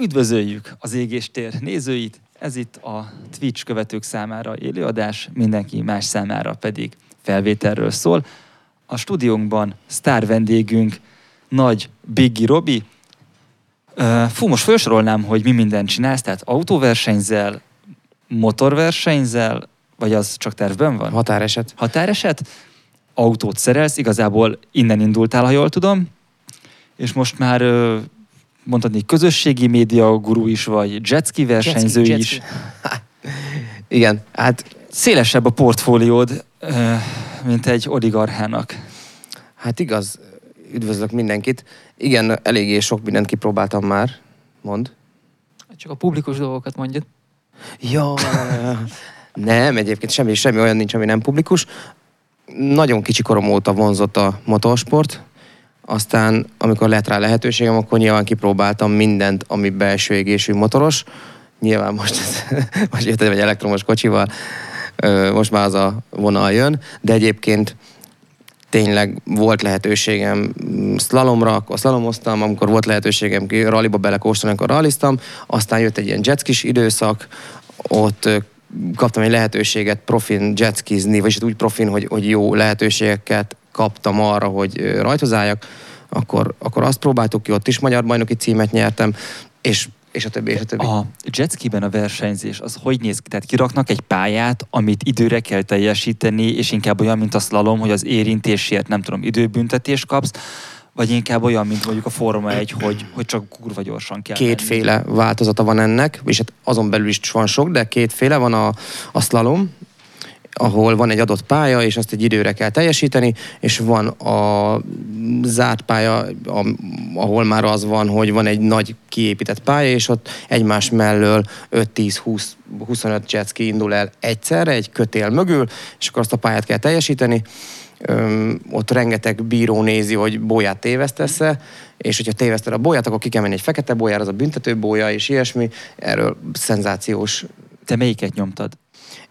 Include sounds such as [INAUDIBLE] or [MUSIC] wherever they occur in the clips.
Üdvözöljük az égéstér nézőit, ez itt a Twitch követők számára élőadás, mindenki más számára pedig felvételről szól. A stúdiónkban sztár vendégünk, nagy Biggi Robi. Fú, most felsorolnám, hogy mi mindent csinálsz, tehát autóversenyzel, motorversenyzel, vagy az csak tervben van? Határeset. Határeset? Autót szerelsz, igazából innen indultál, ha jól tudom, és most már mondhatni közösségi média gurú is vagy, jetski versenyző jetski, is. Jetski. [LAUGHS] Igen, hát... Szélesebb a portfóliód, mint egy oligarchának. Hát igaz, üdvözlök mindenkit. Igen, eléggé sok mindent kipróbáltam már, mond. Csak a publikus dolgokat mondjad. Ja, nem, egyébként semmi, semmi olyan nincs, ami nem publikus. Nagyon kicsi korom óta vonzott a motorsport, aztán, amikor lett rá lehetőségem, akkor nyilván kipróbáltam mindent, ami belső égésű motoros. Nyilván most, [LAUGHS] most jöttem egy elektromos kocsival, most már az a vonal jön, de egyébként tényleg volt lehetőségem slalomra, akkor szlalomoztam, amikor volt lehetőségem ralliba belekóstolni, akkor ralliztam, aztán jött egy ilyen jetskis időszak, ott kaptam egy lehetőséget profin jetskizni, vagy úgy profin, hogy, hogy jó lehetőségeket kaptam arra, hogy rajtozáljak, akkor, akkor azt próbáltuk ki, ott is magyar bajnoki címet nyertem, és és a többi, és a többi. A jetskiben a versenyzés, az hogy néz ki? Tehát kiraknak egy pályát, amit időre kell teljesíteni, és inkább olyan, mint a slalom, hogy az érintésért, nem tudom, időbüntetést kapsz, vagy inkább olyan, mint mondjuk a Forma 1, hogy, hogy csak kurva gyorsan kell Kétféle menni. változata van ennek, és hát azon belül is van sok, de kétféle van a, a slalom, ahol van egy adott pálya, és azt egy időre kell teljesíteni, és van a zárt pálya, ahol már az van, hogy van egy nagy kiépített pálya, és ott egymás mellől 5-10-20-25 jetski indul el egyszerre, egy kötél mögül, és akkor azt a pályát kell teljesíteni. Öm, ott rengeteg bíró nézi, hogy bóját tévesztesz-e, és hogyha téveszted a bóját, akkor ki kell menni egy fekete bójára, az a büntető bója, és ilyesmi. Erről szenzációs. Te melyiket nyomtad?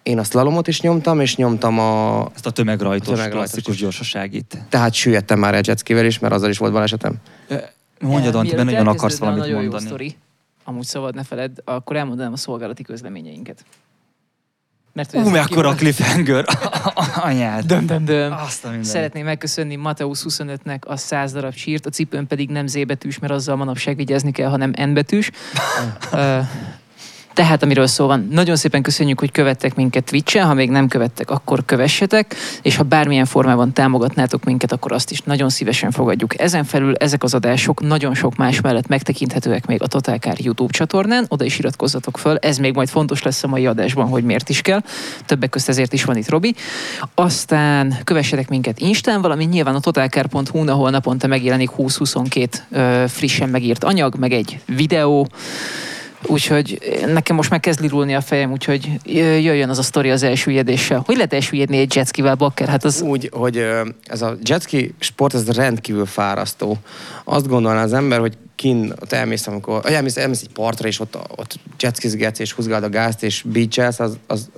Én a slalomot is nyomtam, és nyomtam a... Ezt a tömegrajtos, a tömegrajtos klasszikus is. gyorsaságit. Tehát süllyedtem már egy jetskivel is, mert azzal is volt balesetem. Mondjad, Antti, benne nagyon akarsz valamit nagyon mondani. Jó sztori, amúgy szabad ne feled, akkor elmondanám a szolgálati közleményeinket. Mert Ú, mekkora cliffhanger! Anyád! Döm, döm, döm. Szeretném megköszönni Mateusz 25-nek a 100 darab sírt, a cipőn pedig nem Z betűs, mert azzal manapság vigyázni kell, hanem N betűs. [LAUGHS] Tehát, amiről szó van, nagyon szépen köszönjük, hogy követtek minket Twitch-en, ha még nem követtek, akkor kövessetek, és ha bármilyen formában támogatnátok minket, akkor azt is nagyon szívesen fogadjuk. Ezen felül ezek az adások nagyon sok más mellett megtekinthetőek még a Totálkár YouTube csatornán, oda is iratkozzatok föl, ez még majd fontos lesz a mai adásban, hogy miért is kell. Többek közt ezért is van itt Robi. Aztán kövessetek minket Instán, valamint nyilván a totalkár.hu, ahol naponta megjelenik 20-22 frissen megírt anyag, meg egy videó, Úgyhogy nekem most már kezd lirulni a fejem, úgyhogy jöjjön az a sztori az elsüllyedéssel. Hogy lehet elsüllyedni egy jetskivel, bakker? Hát az... Úgy, hogy ez a jetski sport, ez rendkívül fárasztó. Azt gondolná az ember, hogy kin, ott elmész, amikor, elmész, elmész egy partra, és ott, ott jetskizgetsz, és húzgáld a gázt, és beachelsz, az, az,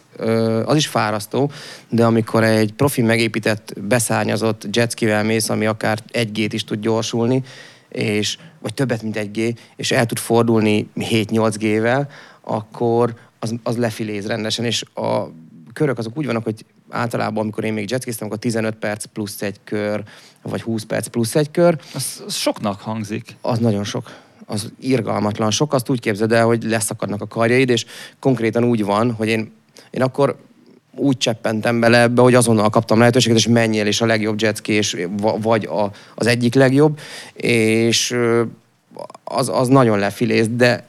az is fárasztó, de amikor egy profi megépített, beszárnyazott jetskivel mész, ami akár egy gét is tud gyorsulni, és, vagy többet, mint egy G, és el tud fordulni 7-8 G-vel, akkor az, az lefiléz rendesen, és a körök azok úgy vannak, hogy általában, amikor én még jetskiztem, akkor 15 perc plusz egy kör, vagy 20 perc plusz egy kör. Az, az soknak hangzik. Az nagyon sok. Az irgalmatlan sok. Azt úgy képzeld el, hogy leszakadnak a karjaid, és konkrétan úgy van, hogy én, én akkor úgy cseppentem bele ebbe, hogy azonnal kaptam lehetőséget, és menjél, és a legjobb jetski, és vagy a, az egyik legjobb, és az, az nagyon lefiléz, de,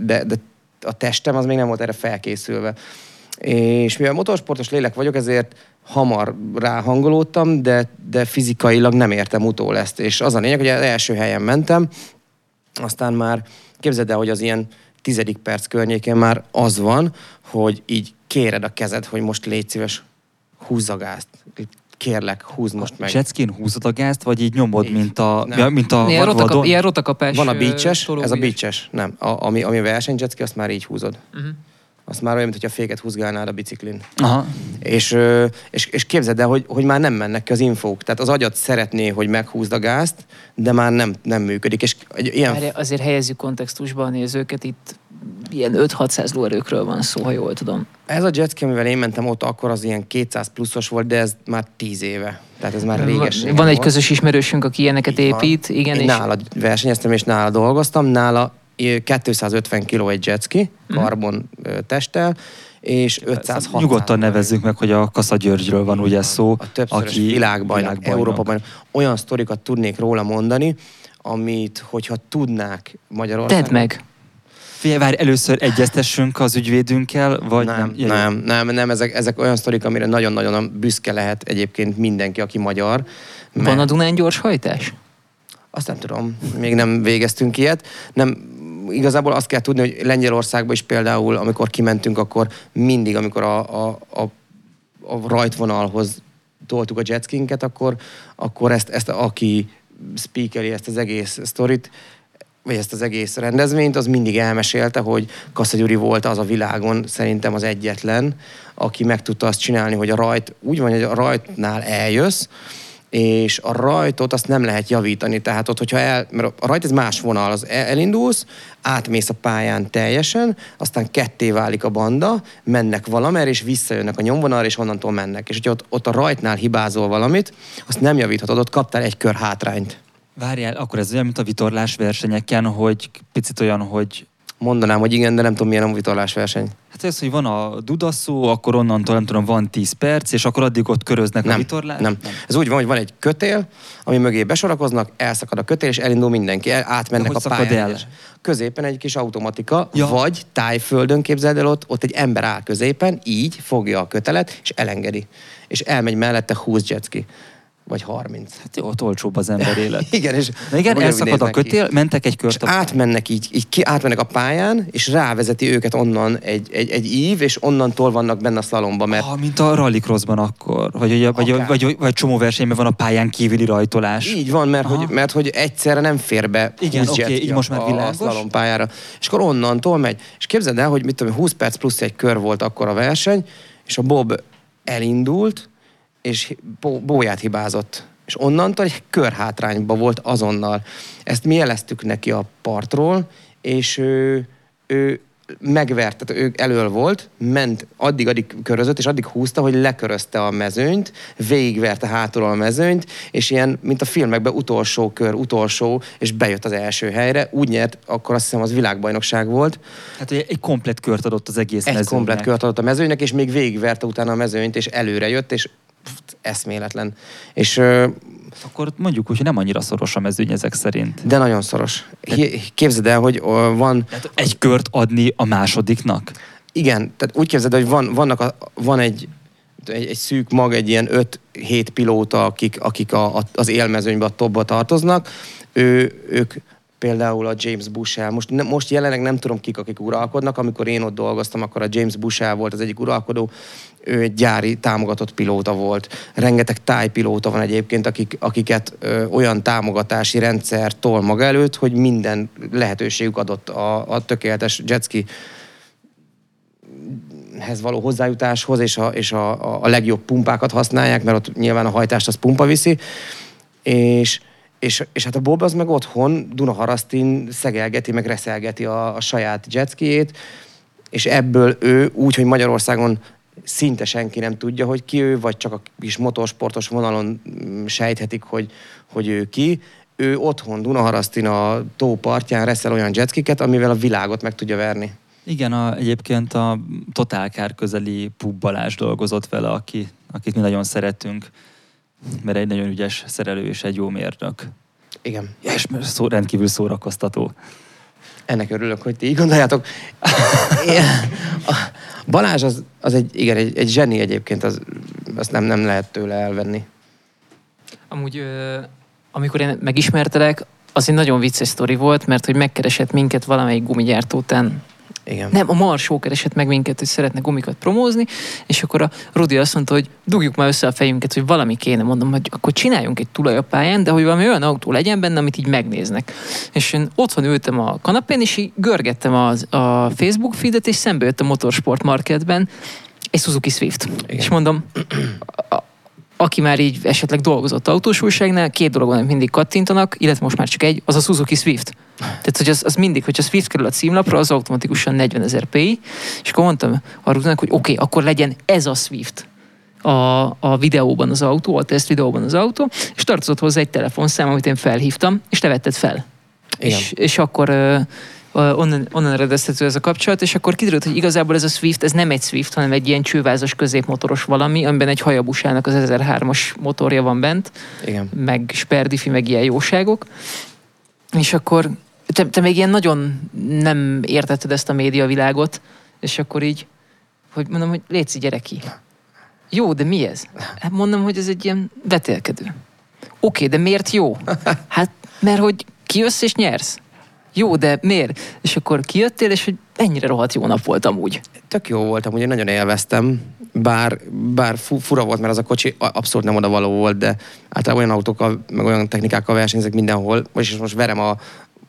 de, de a testem az még nem volt erre felkészülve. És mivel motorsportos lélek vagyok, ezért hamar ráhangolódtam, de, de fizikailag nem értem utól ezt. És az a lényeg, hogy az első helyen mentem, aztán már képzeld el, hogy az ilyen tizedik perc környékén már az van, hogy így kéred a kezed, hogy most légy szíves, húzz a gázt. Kérlek, húzd most meg. Jetskin húzod a gázt, vagy így nyomod, mint a, ja, mint a ilyen, rotakap, ilyen rotakapás. Van a beaches, ez a beaches, nem. A, ami, ami a versenyjetski, azt már így húzod. Uh-huh. Azt már olyan, mintha féket húzgálnál a biciklin. Aha. És, és, és képzeld el, hogy, hogy már nem mennek ki az infók. Tehát az agyat szeretné, hogy meghúzd a gázt, de már nem, nem működik. És egy ilyen Várj, azért helyezzük kontextusba a nézőket, itt ilyen 5-600 lóerőkről van szó, ha jól tudom. Ez a jetski, amivel én mentem ott, akkor az ilyen 200 pluszos volt, de ez már 10 éve. Tehát ez már réges. Van, van egy közös ismerősünk, aki ilyeneket Így van. épít, igen, Én és nála versenyeztem, és nála dolgoztam. Nála 250 kg egy jetski, Mhm. karbon testtel, és 500 Nyugodtan nevezzük meg, hogy a Kassa Györgyről van ugye szó. A többszörös aki világbajnok, Európa bajnok. Olyan sztorikat tudnék róla mondani, amit, hogyha tudnák Magyarországon... tedd meg. Figyelj, várj, először egyeztessünk az ügyvédünkkel, vagy nem? nem, jó. nem, nem, nem, ezek, ezek olyan sztorik, amire nagyon-nagyon büszke lehet egyébként mindenki, aki magyar. Van a Dunán gyors hajtás? Azt nem tudom, még nem végeztünk ilyet. Nem, igazából azt kell tudni, hogy Lengyelországban is például, amikor kimentünk, akkor mindig, amikor a, a, a, a rajtvonalhoz toltuk a jetskinket, akkor, akkor ezt, ezt aki speakeri ezt az egész sztorit, vagy ezt az egész rendezvényt, az mindig elmesélte, hogy Kassa Gyuri volt az a világon szerintem az egyetlen, aki meg tudta azt csinálni, hogy a rajt, úgy van, hogy a rajtnál eljössz, és a rajtot azt nem lehet javítani. Tehát ott, hogyha el, mert a rajt ez más vonal, az el- elindulsz, átmész a pályán teljesen, aztán ketté válik a banda, mennek valamerre, és visszajönnek a nyomvonalra, és onnantól mennek. És hogyha ott, ott a rajtnál hibázol valamit, azt nem javíthatod, ott kaptál egy kör hátrányt. Várjál, akkor ez olyan, mint a vitorlás versenyeken, hogy picit olyan, hogy Mondanám, hogy igen, de nem tudom, milyen a vitorlás verseny. Hát ez, hogy van a dudaszó, akkor onnantól nem tudom, van 10 perc, és akkor addig ott köröznek a Nem, vitorlás? nem. Ez úgy van, hogy van egy kötél, ami mögé besorakoznak, elszakad a kötél, és elindul mindenki. El, átmennek a pályán. el? Középen egy kis automatika, ja. vagy tájföldön képzeld el ott, ott egy ember áll középen, így fogja a kötelet, és elengedi. És elmegy mellette 20 jetski. Vagy 30. Hát jó, ott olcsóbb az ember [LAUGHS] élet. Igen, és Na igen, elszakad a néznek ki. kötél, mentek egy És kört. a- átmennek így, így ki, átmennek a pályán, és rávezeti őket onnan egy, egy, egy ív, és onnantól vannak benne a szalomba, mert Ah, mint a rallycrossban akkor, vagy, vagy, vagy, vagy, vagy, vagy csomó versenyben van a pályán kívüli rajtolás. Így van, mert Aha. hogy, mert hogy egyszerre nem fér be Igen, 20 oké, jetski így most már a, a világos. szlalompályára. És akkor onnantól megy. És képzeld el, hogy mit tudom, én, 20 perc plusz egy kör volt akkor a verseny, és a Bob elindult, és bóját hibázott. És onnantól egy körhátrányba volt azonnal. Ezt mi jeleztük neki a partról, és ő, ő megvert, tehát ő elől volt, ment, addig-addig körözött, és addig húzta, hogy lekörözte a mezőnyt, végigverte hátulról a mezőnyt, és ilyen, mint a filmekben, utolsó kör, utolsó, és bejött az első helyre. Úgy nyert, akkor azt hiszem az világbajnokság volt. Hát hogy egy komplet kört adott az egész Egy mezőnynek. komplet kört adott a mezőnynek, és még végigverte utána a mezőnyt, és előre jött, és eszméletlen. És Akkor mondjuk úgy, hogy nem annyira szoros a mezőny ezek szerint. de nagyon szoros. Képzeld el, hogy van Tehát egy kört adni a másodiknak? Igen, tehát úgy képzeld, hogy van, vannak a, van egy, egy, egy szűk mag, egy ilyen 5-7 pilóta, akik, akik a, a, az élmezőnybe, a topba tartoznak. Ő, ők például a James Bushel, most, ne, most jelenleg nem tudom kik, akik uralkodnak, amikor én ott dolgoztam, akkor a James Bushel volt az egyik uralkodó, ő egy gyári támogatott pilóta volt. Rengeteg tájpilóta van egyébként, akik, akiket ö, olyan támogatási rendszer tol maga előtt, hogy minden lehetőségük adott a, a tökéletes jetski hez való hozzájutáshoz, és, a, és a, a, legjobb pumpákat használják, mert ott nyilván a hajtást az pumpa viszi, és, és, és hát a Bob az meg otthon Dunaharasztin szegelgeti, meg reszelgeti a, a saját jetskiét, és ebből ő úgy, hogy Magyarországon szinte senki nem tudja, hogy ki ő, vagy csak a kis motorsportos vonalon mm, sejthetik, hogy, hogy ő ki. Ő otthon Dunaharasztin a tó partján reszel olyan jetskiket, amivel a világot meg tudja verni. Igen, a, egyébként a Totálkár közeli Pub Balázs dolgozott vele, aki, akit mi nagyon szeretünk, mert egy nagyon ügyes szerelő és egy jó mérnök. Igen. És szó, rendkívül szórakoztató. Ennek örülök, hogy ti így gondoljátok. Balázs az, az egy, igen, egy, egy zseni egyébként, az, azt nem, nem lehet tőle elvenni. Amúgy, amikor én megismertelek, az egy nagyon vicces sztori volt, mert hogy megkeresett minket valamelyik gumigyártó után Igen. Nem, a Marsó keresett meg minket, hogy szeretne gumikat promózni, és akkor a Rudi azt mondta, hogy dugjuk már össze a fejünket, hogy valami kéne, mondom, hogy akkor csináljunk egy tulaj a pályán, de hogy valami olyan autó legyen benne, amit így megnéznek. És én otthon ültem a kanapén, és így görgettem az, a Facebook feedet, és szembe jött a Motorsport Marketben egy Suzuki Swift. Igen. És mondom, [CLEARS THROAT] aki már így esetleg dolgozott autós újságnál, két dolog van, mindig kattintanak, illetve most már csak egy, az a Suzuki Swift. Tehát, hogy az, az mindig, hogyha Swift kerül a címlapra, az automatikusan 40 ezer PI, és akkor mondtam arra, hogy oké, okay, akkor legyen ez a Swift a, a videóban az autó, a teszt videóban az autó, és tartozott hozzá egy telefonszám, amit én felhívtam, és te vetted fel. Igen. És, és akkor onnan, onnan eredeztető ez a kapcsolat, és akkor kiderült, hogy igazából ez a Swift, ez nem egy Swift, hanem egy ilyen csővázas középmotoros valami, amiben egy hajabusának az 1003-as motorja van bent, Igen. meg sperdifi, meg ilyen jóságok. És akkor te, te még ilyen nagyon nem értetted ezt a médiavilágot, és akkor így, hogy mondom, hogy létszi gyere ki. Jó, de mi ez? Hát mondom, hogy ez egy ilyen vetélkedő. Oké, de miért jó? [LAUGHS] Hát, mert hogy kijössz és nyersz. Jó, de miért? És akkor kijöttél, és hogy ennyire rohadt jó nap volt amúgy. Tök jó voltam, ugye nagyon élveztem, bár, bár fu, fura volt, mert az a kocsi abszolút nem oda való volt, de általában olyan autókkal, meg olyan technikákkal versenyzek mindenhol, és most verem a,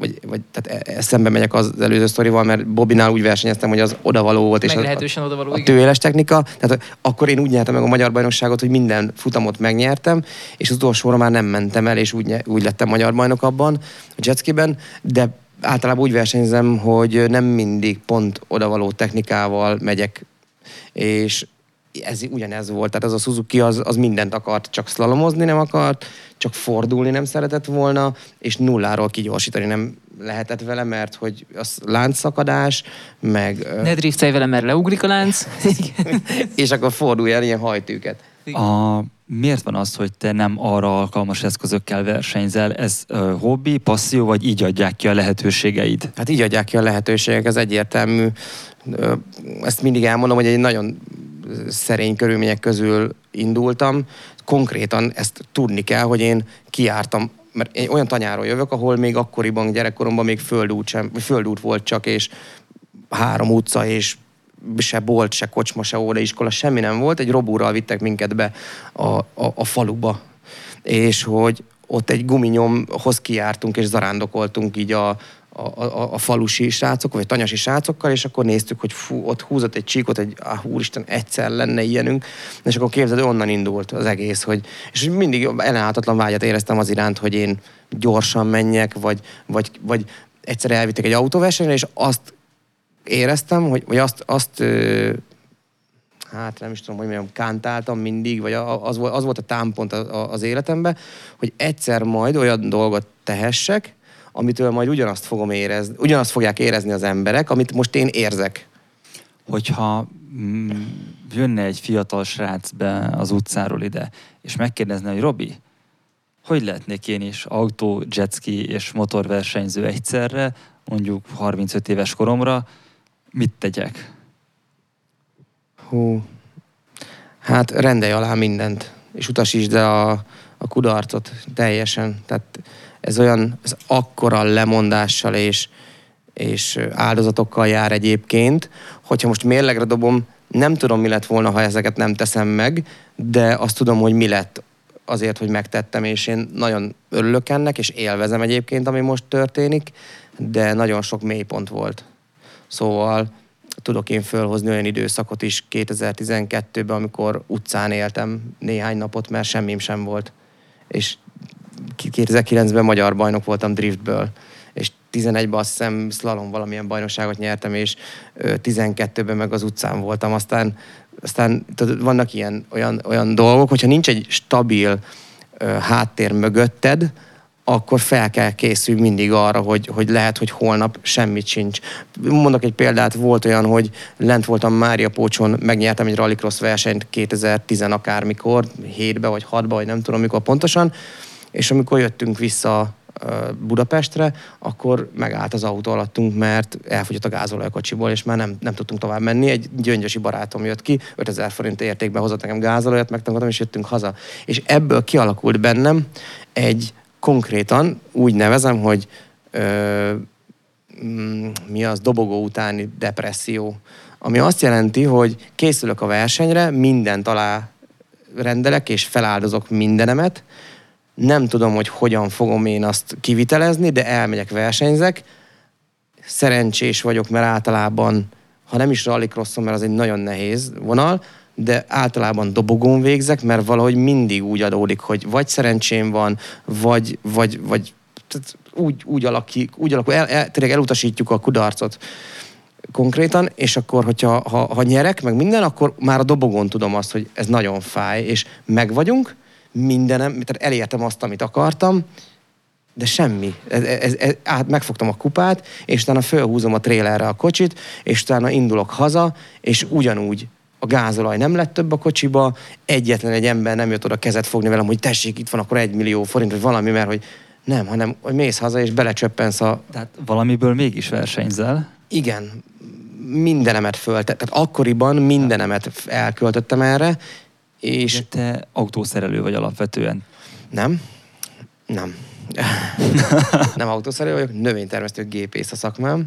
vagy, vagy tehát e, e, szembe megyek az előző sztorival, mert Bobinál úgy versenyeztem, hogy az odavaló volt, és Meglehetősen a, odavaló, a igen. tőéles technika, tehát akkor én úgy nyertem meg a magyar bajnokságot, hogy minden futamot megnyertem, és az utolsóra már nem mentem el, és úgy, úgy lettem magyar bajnok abban, a jetskiben, de általában úgy versenyzem, hogy nem mindig pont odavaló technikával megyek, és ez ugyanez volt. Tehát az a Suzuki az, az mindent akart, csak szlalomozni nem akart, csak fordulni nem szeretett volna, és nulláról kigyorsítani nem lehetett vele, mert hogy az láncszakadás, meg... Ne driftelj vele, mert leugrik a lánc. [LAUGHS] és akkor fordulj el ilyen hajtűket. A, miért van az, hogy te nem arra alkalmas eszközökkel versenyzel? Ez uh, hobbi, passzió, vagy így adják ki a lehetőségeid? Hát így adják ki a lehetőségek, ez egyértelmű. Ezt mindig elmondom, hogy egy nagyon szerény körülmények közül indultam. Konkrétan ezt tudni kell, hogy én kiártam, mert én olyan tanyáról jövök, ahol még akkoriban, gyerekkoromban még földút, sem, földút volt csak, és három utca, és se bolt, se kocsma, se óvodaiskola, semmi nem volt. Egy robúrral vittek minket be a, a, a faluba. És hogy ott egy guminyomhoz kiártunk, és zarándokoltunk így a, a, a, a falusi srácok, vagy tanyasi srácokkal, és akkor néztük, hogy fú, ott húzott egy csíkot, egy ah, úristen, egyszer lenne ilyenünk, és akkor képzeld, onnan indult az egész, hogy, és mindig ellenállhatatlan vágyat éreztem az iránt, hogy én gyorsan menjek, vagy, vagy, vagy egyszer elvittek egy autóversenyre, és azt éreztem, hogy, vagy azt, azt hát nem is tudom, hogy mondjam, kántáltam mindig, vagy az, az volt a támpont az életemben, hogy egyszer majd olyan dolgot tehessek, amitől majd ugyanazt fogom érezni, ugyanazt fogják érezni az emberek, amit most én érzek. Hogyha mm, jönne egy fiatal srác be az utcáról ide, és megkérdezne, hogy Robi, hogy lehetnék én is autó, jetski és motorversenyző egyszerre, mondjuk 35 éves koromra, mit tegyek? Hú, hát rendelj alá mindent, és utasítsd a, a kudarcot teljesen. Tehát ez olyan, ez akkora lemondással és, és áldozatokkal jár egyébként, hogyha most mérlegre dobom, nem tudom, mi lett volna, ha ezeket nem teszem meg, de azt tudom, hogy mi lett azért, hogy megtettem, és én nagyon örülök ennek, és élvezem egyébként, ami most történik, de nagyon sok mélypont volt. Szóval tudok én fölhozni olyan időszakot is 2012-ben, amikor utcán éltem néhány napot, mert semmim sem volt. És 2009-ben magyar bajnok voltam driftből, és 11-ben azt hiszem slalom valamilyen bajnokságot nyertem, és 12-ben meg az utcán voltam. Aztán, aztán vannak ilyen olyan, olyan dolgok, hogyha nincs egy stabil háttér mögötted, akkor fel kell készülni mindig arra, hogy, hogy lehet, hogy holnap semmit sincs. Mondok egy példát, volt olyan, hogy lent voltam Mária Pócson, megnyertem egy rallycross versenyt 2010 akármikor, 7-be vagy 6-ba, vagy nem tudom mikor pontosan, és amikor jöttünk vissza Budapestre, akkor megállt az autó alattunk, mert elfogyott a gázolaj a kocsiból, és már nem, nem tudtunk tovább menni. Egy gyöngyösi barátom jött ki, 5000 forint értékbe hozott nekem gázolajat, megtanultam, és jöttünk haza. És ebből kialakult bennem egy konkrétan, úgy nevezem, hogy ö, mm, mi az dobogó utáni depresszió. Ami azt jelenti, hogy készülök a versenyre, mindent alá rendelek, és feláldozok mindenemet, nem tudom, hogy hogyan fogom én azt kivitelezni, de elmegyek, versenyzek, szerencsés vagyok, mert általában, ha nem is rallycrosson, mert az egy nagyon nehéz vonal, de általában dobogón végzek, mert valahogy mindig úgy adódik, hogy vagy szerencsém van, vagy, vagy, vagy tehát úgy, úgy, alakik, úgy alakul, el, el, tényleg elutasítjuk a kudarcot konkrétan, és akkor, hogyha ha, ha nyerek, meg minden, akkor már a dobogón tudom azt, hogy ez nagyon fáj, és megvagyunk, mindenem, tehát elértem azt, amit akartam, de semmi. Ez, ez, ez, át, megfogtam a kupát, és utána fölhúzom a trélerre a kocsit, és utána indulok haza, és ugyanúgy a gázolaj nem lett több a kocsiba, egyetlen egy ember nem jött oda kezet fogni velem, hogy tessék, itt van akkor egy millió forint, vagy valami, mert hogy nem, hanem hogy mész haza, és belecsöppensz a... Tehát valamiből mégis versenyzel. Igen, mindenemet föl, tehát akkoriban mindenemet elköltöttem erre, és... De te autószerelő vagy alapvetően. Nem, nem. [LAUGHS] nem autószerelő vagyok, növénytermesztő gépész a szakmám,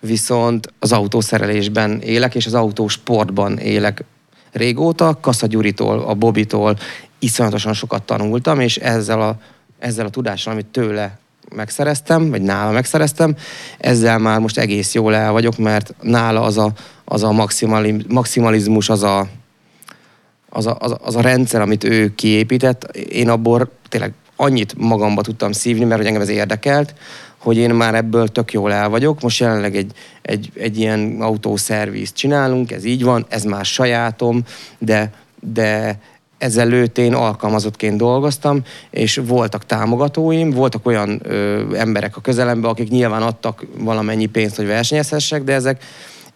viszont az autószerelésben élek, és az autósportban élek régóta, Kassa Gyuritól, a Bobitól iszonyatosan sokat tanultam, és ezzel a, ezzel a tudással, amit tőle megszereztem, vagy nála megszereztem, ezzel már most egész jól el vagyok, mert nála az a, az a maximalizmus, az a, az a, az, a, az a rendszer, amit ő kiépített, én abból tényleg annyit magamba tudtam szívni, mert hogy engem ez érdekelt, hogy én már ebből tök jól el vagyok. Most jelenleg egy, egy, egy ilyen autószervizt csinálunk, ez így van, ez már sajátom, de, de ezelőtt én alkalmazottként dolgoztam, és voltak támogatóim, voltak olyan ö, emberek a közelemben, akik nyilván adtak valamennyi pénzt, hogy versenyezhessek, de ezek,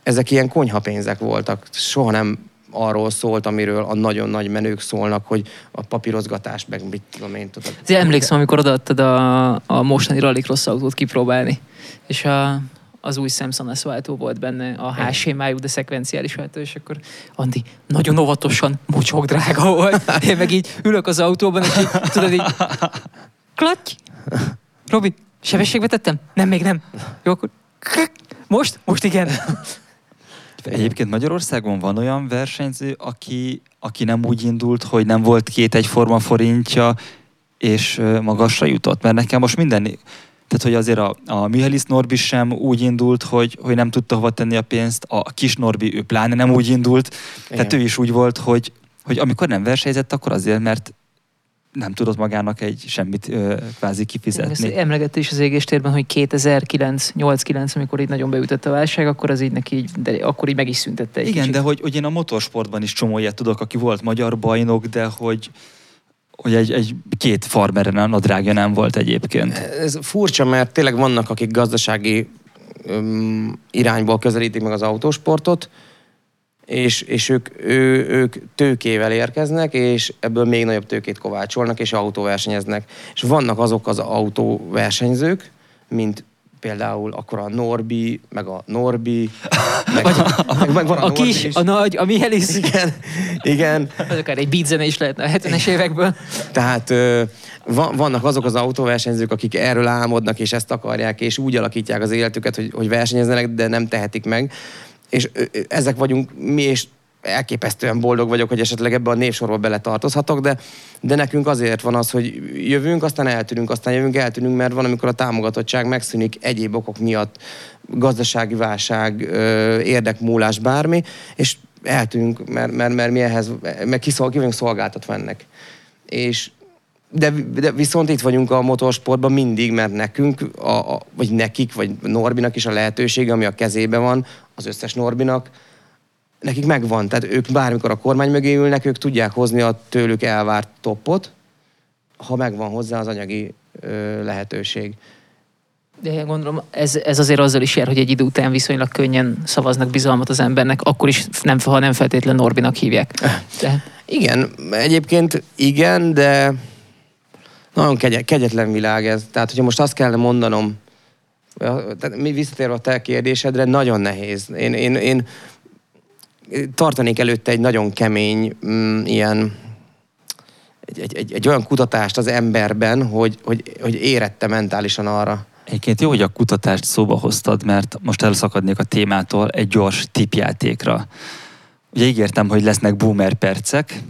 ezek ilyen konyhapénzek voltak. Soha nem arról szólt, amiről a nagyon nagy menők szólnak, hogy a papírozgatás, meg mit tudom én. Tudod. Emlékszem, amikor odaadtad a, a mostani rallycross autót kipróbálni, és a, az új Samsung S váltó volt benne, a HSM-ájú, de szekvenciális váltó, és akkor Andi, nagyon óvatosan, mocsok drága volt. [LAUGHS] Én meg így ülök az autóban, és így, tudod így, klatty! Robi, sebességbe tettem? Nem, még nem. Jó, akkor most? Most igen. Egyébként Magyarországon van olyan versenyző, aki, aki nem úgy indult, hogy nem volt két egyforma forintja, és magasra jutott. Mert nekem most minden... Tehát, hogy azért a, a Mihalis Norbi sem úgy indult, hogy, hogy nem tudta hova tenni a pénzt, a kis Norbi ő pláne nem úgy indult, Igen. tehát ő is úgy volt, hogy, hogy amikor nem versenyzett, akkor azért, mert nem tudott magának egy semmit ö, kvázi kifizetni. Emlegette is az égéstérben, hogy 2009-8-9, amikor itt nagyon beütött a válság, akkor az így neki, de akkor így meg is szüntette egy Igen, kicsit. de hogy, hogy én a motorsportban is csomó ilyet tudok, aki volt magyar bajnok, de hogy hogy egy, egy két farmeren a drága nem volt egyébként. Ez furcsa, mert tényleg vannak, akik gazdasági um, irányból közelítik meg az autósportot, és, és ők, ő, ők tőkével érkeznek, és ebből még nagyobb tőkét kovácsolnak, és autóversenyeznek. És vannak azok az autóversenyzők, mint például akkor a Norbi, meg a Norbi, meg, Vagy a, meg, meg van a, a kis, is. a nagy, a Mihelis. Igen, igen. Ez akár egy beatzene is lehetne a 70-es évekből. Tehát ö, vannak azok az autóversenyzők, akik erről álmodnak, és ezt akarják, és úgy alakítják az életüket, hogy, hogy versenyezzenek, de nem tehetik meg és ezek vagyunk mi, és elképesztően boldog vagyok, hogy esetleg ebbe a névsorba beletartozhatok, de, de nekünk azért van az, hogy jövünk, aztán eltűnünk, aztán jövünk, eltűnünk, mert van, amikor a támogatottság megszűnik egyéb okok miatt, gazdasági válság, érdekmúlás, bármi, és eltűnünk, mert, mert, mert mi ehhez, mert kiszol, ki vagyunk szolgáltatva ennek. És de, de viszont itt vagyunk a motorsportban mindig, mert nekünk, a, a, vagy nekik, vagy Norbinak is a lehetősége, ami a kezében van, az összes Norbinak, nekik megvan. Tehát ők bármikor a kormány mögé ülnek, ők tudják hozni a tőlük elvárt toppot, ha megvan hozzá az anyagi ö, lehetőség. De gondolom, ez, ez azért azzal is jár, hogy egy idő után viszonylag könnyen szavaznak bizalmat az embernek, akkor is, nem, ha nem feltétlenül Norbinak hívják. De... Igen, egyébként igen, de nagyon kegy- kegyetlen világ ez. Tehát, hogyha most azt kellene mondanom, tehát mi visszatérve a te kérdésedre, nagyon nehéz. Én, én, én tartanék előtte egy nagyon kemény mm, ilyen egy, egy, egy, egy olyan kutatást az emberben, hogy, hogy, hogy érette mentálisan arra, Egyébként jó, hogy a kutatást szóba hoztad, mert most elszakadnék a témától egy gyors tipjátékra. Ugye ígértem, hogy lesznek boomer percek,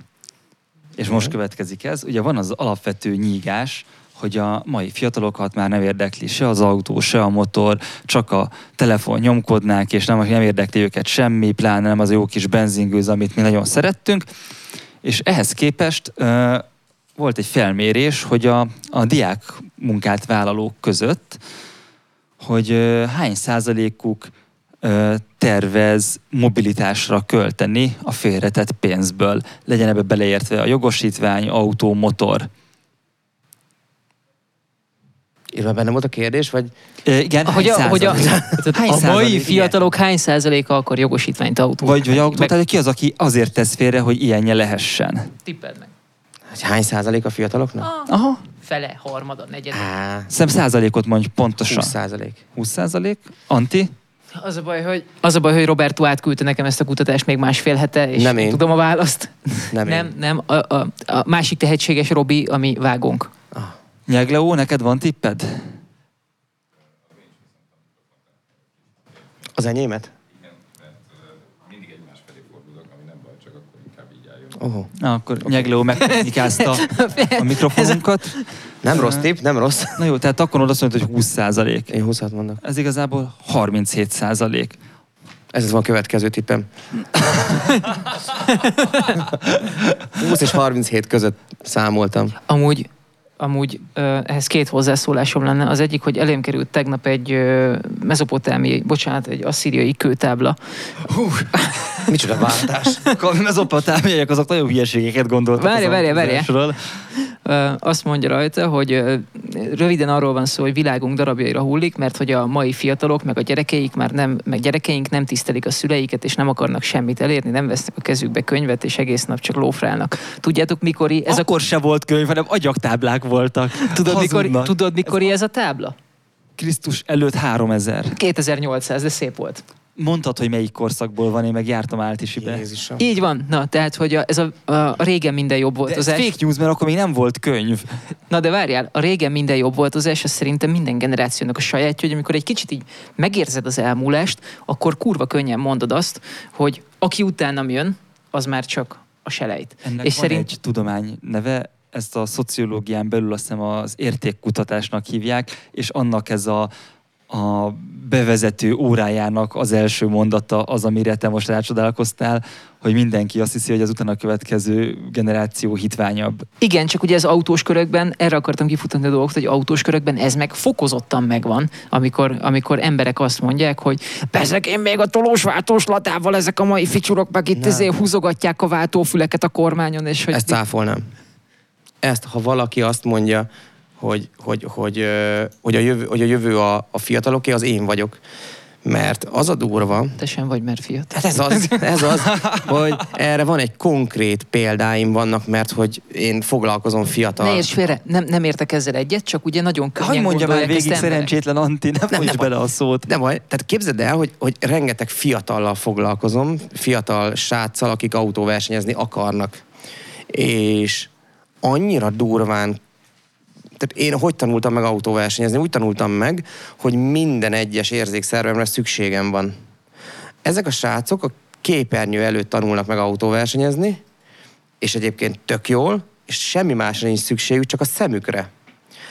és most következik ez. Ugye van az alapvető nyígás, hogy a mai fiatalokat már nem érdekli se az autó, se a motor, csak a telefon nyomkodnák, és nem, nem érdekli őket semmi, pláne nem az a jó kis benzingőz, amit mi nagyon szerettünk. És ehhez képest uh, volt egy felmérés, hogy a, a diák munkát vállalók között, hogy uh, hány százalékuk uh, tervez mobilitásra költeni a félretett pénzből. Legyen ebbe beleértve a jogosítvány, autó, motor. Írva benne volt a kérdés, vagy E, igen, Hogy a, hogy a? Hány a mai fiatalok hány százaléka akar jogosítványt autó? Vagy, vagy autó, tehát ki az, aki azért tesz félre, hogy ilyenje lehessen? Tippeld meg. hogy hány százalék a fiataloknak? Aha. Fele, harmada, negyed. Szem százalékot mondj pontosan. 20 százalék. 20 százalék? Anti? Az a baj, hogy, az a baj, hogy Roberto átküldte nekem ezt a kutatást még másfél hete, és Nem én. tudom a választ. Nem, nem, én. nem a, a, a, másik tehetséges Robi, ami vágónk. Nyegleó, neked van tipped? az enyémet? mindig egymás felé fordulok, ami nem baj, csak akkor inkább így álljon. Oh. Na, akkor okay. Nyegleó megtechnikázta [LAUGHS] a mikrofonunkat. Nem rossz tipp, nem rossz. Na jó, tehát akkor oda mondod, hogy 20 százalék. Én 20 mondok. Ez igazából 37 százalék. Ez van a következő tippem. [LAUGHS] 20 és 37 között számoltam. Amúgy, amúgy ehhez két hozzászólásom lenne. Az egyik, hogy elém került tegnap egy mezopotámiai, bocsánat, egy asszíriai kőtábla. Micsoda váltás. A mezopotámiaiak azok nagyon hülyeségeket gondoltak. Várja, várja, várja. Azt mondja rajta, hogy röviden arról van szó, hogy világunk darabjaira hullik, mert hogy a mai fiatalok, meg a gyerekeik már nem, meg gyerekeink nem tisztelik a szüleiket, és nem akarnak semmit elérni, nem vesznek a kezükbe könyvet, és egész nap csak lófrálnak. Tudjátok, mikori ez Ez Akkor se volt könyv, hanem agyaktáblák voltak. a... Tudod, mikor, tudod, mikori ez a tábla? Krisztus előtt 3000. 2800, de szép volt. Mondtad, hogy melyik korszakból van, én meg jártam Áltisibe. Jézusom. Így van. Na, tehát, hogy a, ez a, a, a régen minden jobb volt De az ez fake news, mert akkor még nem volt könyv. Na de várjál, a régen minden jobb volt az az szerintem minden generációnak a sajátja, hogy amikor egy kicsit így megérzed az elmúlást, akkor kurva könnyen mondod azt, hogy aki utánam jön, az már csak a selejt. Ennek És van szerint- egy tudomány neve, ezt a szociológián belül azt hiszem az értékkutatásnak hívják, és annak ez a, a bevezető órájának az első mondata az, amire te most rácsodálkoztál, hogy mindenki azt hiszi, hogy az utána következő generáció hitványabb. Igen, csak ugye ez autós körökben, erre akartam kifutni a dolgot, hogy autós körökben ez meg fokozottan megvan, amikor, amikor emberek azt mondják, hogy bezeg én még a tolós váltós latával ezek a mai ficsurok meg itt Nem. ezért húzogatják a váltófüleket a kormányon, és hogy Ezt cáfolnám. Ezt, ha valaki azt mondja, hogy, hogy, hogy, hogy, a, jövő, hogy a jövő a, a fiataloké, az én vagyok. Mert az a durva, te sem vagy, mert fiatal. Hát ez az, ez az, hogy erre van egy konkrét példáim vannak, mert hogy én foglalkozom fiatal. Ne érts félre, nem, nem értek ezzel egyet, csak ugye nagyon könnyen Hogy mondja már végig emberek. szerencsétlen Anti, nem, nem nem bele a szót. De majd, tehát képzeld el, hogy, hogy rengeteg fiatallal foglalkozom, fiatal sráccal, akik autóversenyezni akarnak. És annyira durván én hogy tanultam meg autóversenyezni? Úgy tanultam meg, hogy minden egyes érzékszervemre szükségem van. Ezek a srácok a képernyő előtt tanulnak meg autóversenyezni, és egyébként tök jól, és semmi másra nincs szükségük, csak a szemükre.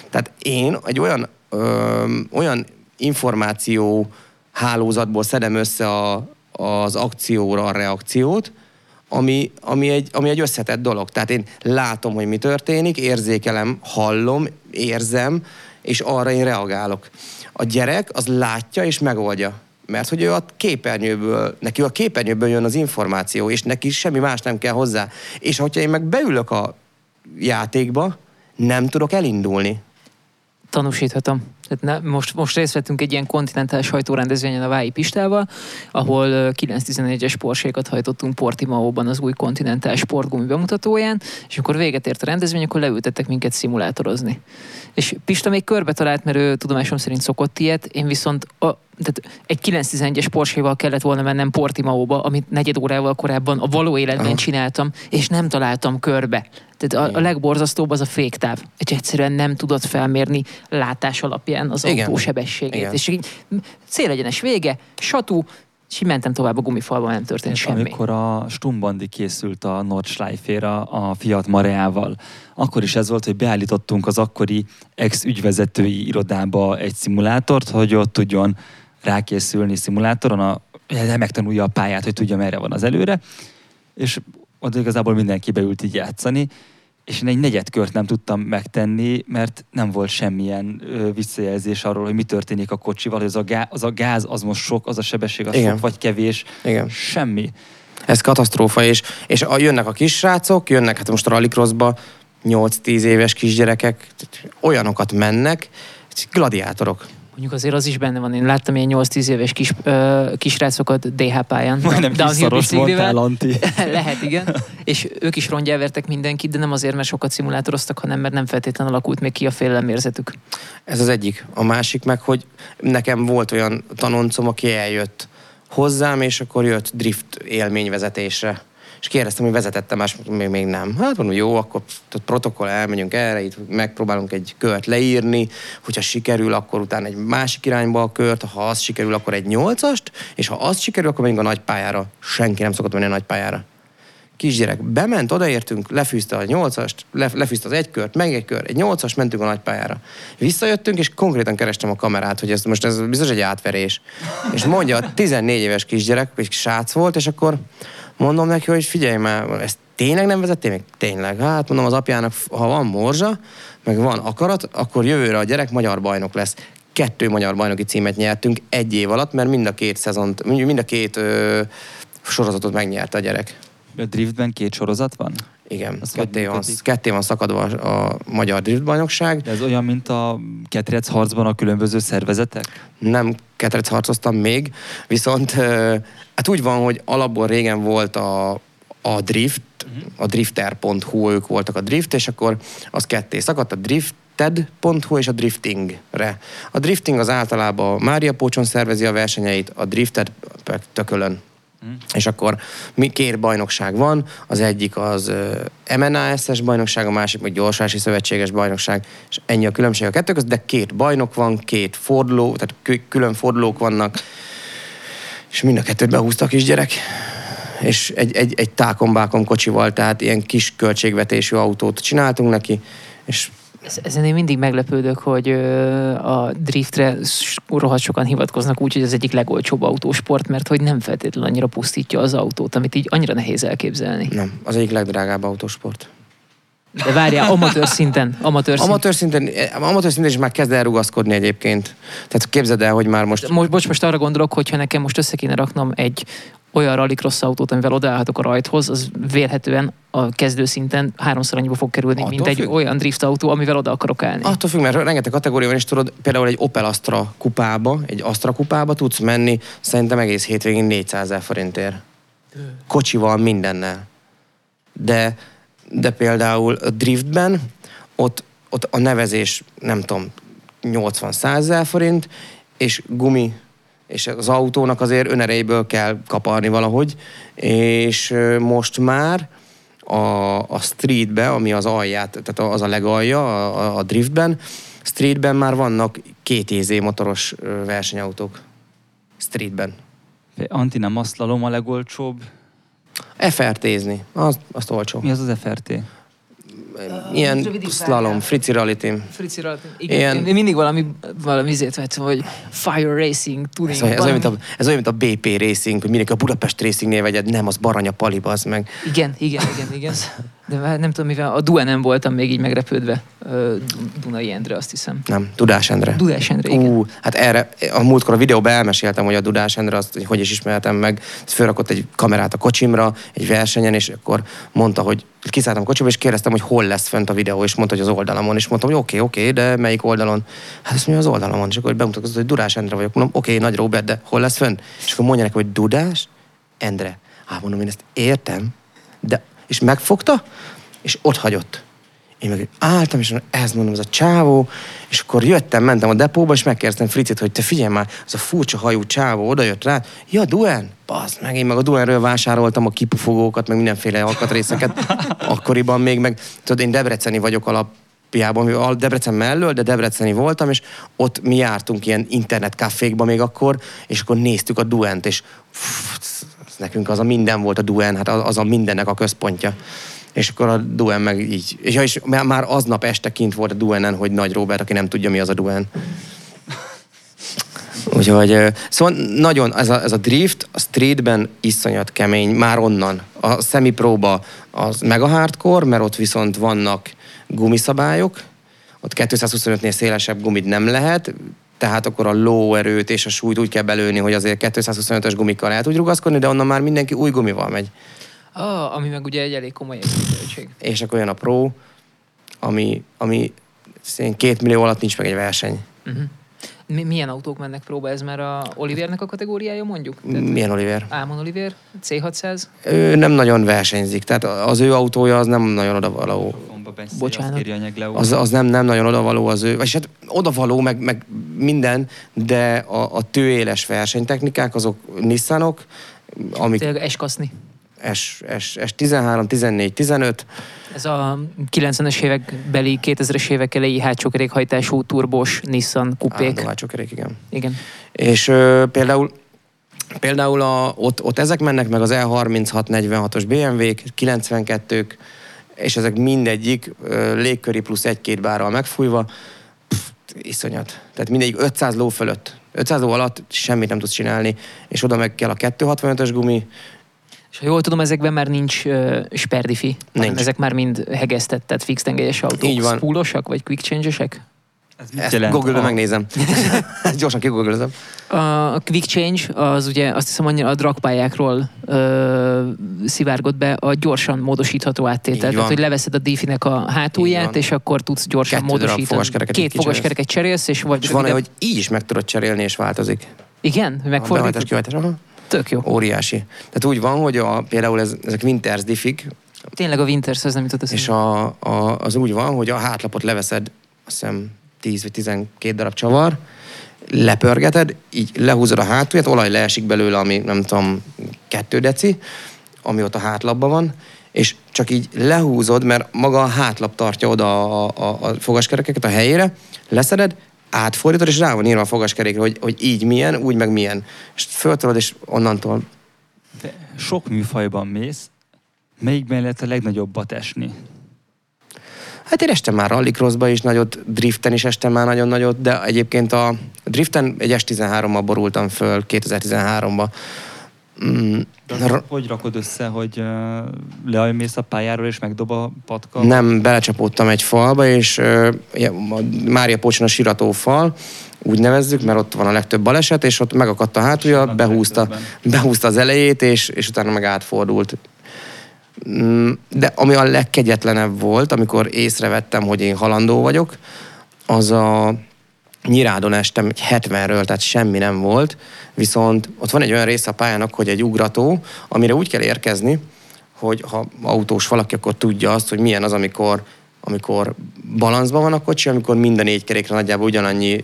Tehát én egy olyan, ö, olyan információ hálózatból szedem össze a, az akcióra a reakciót, ami, ami, egy, ami egy összetett dolog. Tehát én látom, hogy mi történik, érzékelem, hallom, érzem, és arra én reagálok. A gyerek az látja és megoldja. Mert hogy ő a képernyőből, neki a képernyőből jön az információ, és neki semmi más nem kell hozzá. És hogyha én meg beülök a játékba, nem tudok elindulni. Tanúsíthatom. Tehát ne, most, most részt vettünk egy ilyen kontinentális hajtórendezvényen a Vái Pistával, ahol ö, 911-es Porsékat hajtottunk Portimaóban az új kontinentális sportgumi bemutatóján, és amikor véget ért a rendezvény, akkor leültettek minket szimulátorozni. És Pista még körbe talált, mert ő tudomásom szerint szokott ilyet, én viszont a, tehát egy 911-es Porséval kellett volna mennem Portimaóba, amit negyed órával korábban a való életben Aha. csináltam, és nem találtam körbe. Tehát a, a legborzasztóbb az a féktáv. Egy egyszerűen nem tudod felmérni látás alapján legyen az Igen. autó sebességét. Igen. És így célegyenes vége, satú, és így mentem tovább a gumifalban, nem történt És semmi. amikor a Stumbandi készült a Nordschleife-ra a Fiat Mareával, akkor is ez volt, hogy beállítottunk az akkori ex-ügyvezetői irodába egy szimulátort, hogy ott tudjon rákészülni szimulátoron, a, megtanulja a pályát, hogy tudja merre van az előre, és ott igazából mindenki beült így játszani, és én egy negyed kört nem tudtam megtenni, mert nem volt semmilyen ö, visszajelzés arról, hogy mi történik a kocsival, hogy az a, gáz, az a gáz, az most sok, az a sebesség, az Igen. sok vagy kevés. Igen. Semmi. Ez katasztrófa, és, és a, jönnek a kis srácok, jönnek hát most a rallycrossba, 8-10 éves kisgyerekek, olyanokat mennek, gladiátorok. Mondjuk azért az is benne van. Én láttam ilyen 8-10 éves kis, ö, kisrácokat DH pályán. Majdnem kiszaros mondtál, Anti. [LAUGHS] Lehet, igen. És ők is rongyelvertek mindenkit, de nem azért, mert sokat szimulátoroztak, hanem mert nem feltétlenül alakult még ki a félelemérzetük. Ez az egyik. A másik meg, hogy nekem volt olyan tanoncom, aki eljött hozzám, és akkor jött drift élményvezetésre. És kérdeztem, hogy vezetette más, még, még nem. Hát mondom, jó, akkor tehát protokoll, elmegyünk erre, itt megpróbálunk egy kört leírni, hogyha sikerül, akkor utána egy másik irányba a kört, ha az sikerül, akkor egy nyolcast, és ha az sikerül, akkor megyünk a nagy pályára. Senki nem szokott menni a nagy pályára. Kisgyerek bement, odaértünk, lefűzte a nyolcast, le, lefűzte az egy kört, meg egy kör, egy nyolcas, mentünk a nagy pályára. Visszajöttünk, és konkrétan kerestem a kamerát, hogy ez most ez biztos egy átverés. És mondja, a 14 éves kisgyerek, egy srác volt, és akkor mondom neki, hogy figyelj már, ezt tényleg nem vezettél még? Tényleg. Hát mondom az apjának, ha van morzsa, meg van akarat, akkor jövőre a gyerek magyar bajnok lesz. Kettő magyar bajnoki címet nyertünk egy év alatt, mert mind a két szezont, mind a két ö, sorozatot megnyerte a gyerek. A driftben két sorozat van? Igen, Az ketté van, ketté van szakadva a, a magyar driftbajnokság. De ez olyan, mint a ketrec harcban a különböző szervezetek? Nem ketrec harcoztam még, viszont hát úgy van, hogy alapból régen volt a, a drift, a drifter.hu, ők voltak a drift, és akkor az ketté szakadt a drifted.hu és a driftingre. A drifting az általában Mária Pócson szervezi a versenyeit, a drifted meg tökölön. És akkor mi két bajnokság van, az egyik az ö, MNAS-es bajnokság, a másik meg gyorsási szövetséges bajnokság, és ennyi a különbség a kettő között, de két bajnok van, két forduló, tehát kü- külön fordulók vannak, és mind a kettőt behúzta a kisgyerek, és egy, egy, egy tákombákom kocsival, tehát ilyen kis költségvetésű autót csináltunk neki, és Ezen én mindig meglepődök, hogy a driftre rohadt sokan hivatkoznak úgy, hogy az egyik legolcsóbb autósport, mert hogy nem feltétlenül annyira pusztítja az autót, amit így annyira nehéz elképzelni. nem, az egyik legdrágább autósport. De várjál, amatőr szinten, amatőr szinten. Amatőr szinten, amatőr szinten is már kezd elrugaszkodni egyébként. Tehát képzeld el, hogy már most... Most, bocs, most arra gondolok, hogyha nekem most össze kéne raknom egy olyan rallycross autót, amivel odaállhatok a rajthoz, az vélhetően a kezdő szinten háromszor annyiba fog kerülni, mint Attól egy függ. olyan drift autó, amivel oda akarok állni. Attól függ, mert rengeteg kategória van, és tudod, például egy Opel Astra kupába, egy Astra kupába tudsz menni, szerintem egész hétvégén 400 ezer forintért. Kocsival, mindennel. De, de például a driftben, ott, ott a nevezés, nem tudom, 80-100 ezer forint, és gumi, és az autónak azért önerejéből kell kaparni valahogy, és most már a, a streetbe, ami az alját, tehát az a legalja a, a, driftben, streetben már vannak két EZ motoros versenyautók. Streetben. Anti nem aszlalom a legolcsóbb. FRT-zni, az, azt olcsó. Mi az az FRT? Ilyen rövid is slalom, frici team. Frici rajta. Igen, Ilyen- Ilyen... én mindig valami, valami izét vettem, hogy Fire Racing, Tuning. Ez, olyan- ez, olyan, mint a, ez olyan, mint a BP Racing, hogy mindenki a Budapest Racingnél vegyed, nem, az Baranya Pali, az meg. Igen, igen, igen, igen. De nem tudom, mivel a Due nem voltam még így megrepődve. Dunai Endre, azt hiszem. Nem, Dudás Endre. Dudás Endre, igen. Ú, hát erre, a múltkor a videóban elmeséltem, hogy a Dudás Endre, azt, hogy hogy is ismertem meg, fölrakott egy kamerát a kocsimra, egy versenyen, és akkor mondta, hogy kiszálltam a kocsiba, és kérdeztem, hogy hol lesz fönt a videó, és mondta, hogy az oldalamon, és mondtam, hogy oké, oké, de melyik oldalon? Hát azt mondja, az oldalamon, és akkor bemutatkozott, hogy Dudás Endre vagyok. Mondom, oké, Nagy Robert, de hol lesz fönt? És akkor mondja neki, hogy Dudás Endre. Hát mondom, én ezt értem, és megfogta, és ott hagyott. Én meg álltam, és mondom, ez mondom, ez a csávó, és akkor jöttem, mentem a depóba, és megkérdeztem Fricit, hogy te figyelj már, az a furcsa hajú csávó oda jött rá, ja, Duen, bazd meg, én meg a Duenről vásároltam a kipufogókat, meg mindenféle alkatrészeket, akkoriban még, meg tudod, én Debreceni vagyok alap, olimpiában, a Debrecen mellől, de Debreceni voltam, és ott mi jártunk ilyen internetkafékba még akkor, és akkor néztük a Duent, és nekünk az a minden volt a Duen, hát az a mindennek a központja. És akkor a Duen meg így, és, ja, és már aznap este kint volt a Duenen, hogy Nagy Robert, aki nem tudja, mi az a Duen. Úgyhogy, szóval nagyon, ez a, ez a drift a streetben iszonyat kemény, már onnan. A szemipróba az mega hardcore, mert ott viszont vannak gumiszabályok, ott 225-nél szélesebb gumit nem lehet, tehát akkor a lóerőt és a súlyt úgy kell belőni, hogy azért 225-ös gumikkal el tud rugaszkodni, de onnan már mindenki új gumival megy. Ah, ami meg ugye egy elég komoly egyszerűség. És akkor jön a Pro, ami, ami két millió alatt nincs meg egy verseny. Uh-huh. Mi, milyen autók mennek próba? Ez már a Olivernek a kategóriája mondjuk? Tehát milyen Oliver? Ámon Oliver, C600? Ő nem nagyon versenyzik, tehát az ő autója az nem nagyon odavaló. Bocsánat. Az, az nem, nem nagyon odavaló az ő, vagy hát odavaló, meg, meg minden, de a, a tőéles versenytechnikák, azok Nissanok, amik... Tényleg eskaszni. S, S, S13, 14, 15. Ez a 90-es évek beli, 2000-es évek elejé hátsókerékhajtású turbos Nissan kupék. Állandó hátsókerék, igen. Igen. És ö, például Például a, ott, ott ezek mennek meg az E36-46-os BMW-k, 92-k, és ezek mindegyik légköri plusz egy-két bárral megfújva, pff, iszonyat. Tehát mindegyik 500 ló fölött. 500 ló alatt semmit nem tudsz csinálni, és oda meg kell a 265-ös gumi, és ha jól tudom, ezekben már nincs uh, sperdifi, nincs. ezek már mind hegesztett, tehát fix tengelyes autók. Így van. Spoolosak, vagy quick change-esek? Ez Ezt google a... megnézem. [LAUGHS] Gyorsan kigooglezem. A quick change az ugye azt hiszem annyira a dragpályákról ö, szivárgott be a gyorsan módosítható áttétel. Tehát, hogy leveszed a diffinek a hátulját, és akkor tudsz gyorsan Kettő módosítani. Fogaskereket Két fogaskereket cserélsz, és vagy... És van hogy így is meg tudod cserélni, és változik. Igen? Megfordítod? Tök jó. Óriási. Tehát úgy van, hogy a, például ez, ezek Winters diffik. Tényleg a Winters, ez nem jutott eszembe. És a, a, az úgy van, hogy a hátlapot leveszed, azt hiszem 10 vagy 12 darab csavar, lepörgeted, így lehúzod a hátulját, olaj leesik belőle, ami nem tudom, kettő deci, ami ott a hátlapban van, és csak így lehúzod, mert maga a hátlap tartja oda a, a, a fogaskerekeket a helyére, leszeded, átfordítod, és rá van írva a fogaskerékre, hogy, hogy így milyen, úgy meg milyen. És föltolod, és onnantól... De sok műfajban mész, melyikben lehet a legnagyobbat esni? Hát én estem már rallycrossba is nagyot, driften is estem már nagyon nagyot, de egyébként a driften egy S13-mal borultam föl 2013-ba. Mm, de hogy rakod össze, hogy uh, leajmész a pályáról és megdob a patka? Nem, belecsapódtam egy falba, és uh, Mária Pocson a sirató fal, úgy nevezzük, mert ott van a legtöbb baleset, és ott megakadt a hátulja, behúzta, behúzta az elejét, és, és utána meg átfordult. Mm, de ami a legkegyetlenebb volt, amikor észrevettem, hogy én halandó vagyok, az a Nyirádon estem egy 70-ről, tehát semmi nem volt, viszont ott van egy olyan része a pályának, hogy egy ugrató, amire úgy kell érkezni, hogy ha autós valaki, akkor tudja azt, hogy milyen az, amikor, amikor balanszban van a kocsi, amikor minden négy kerékre nagyjából ugyanannyi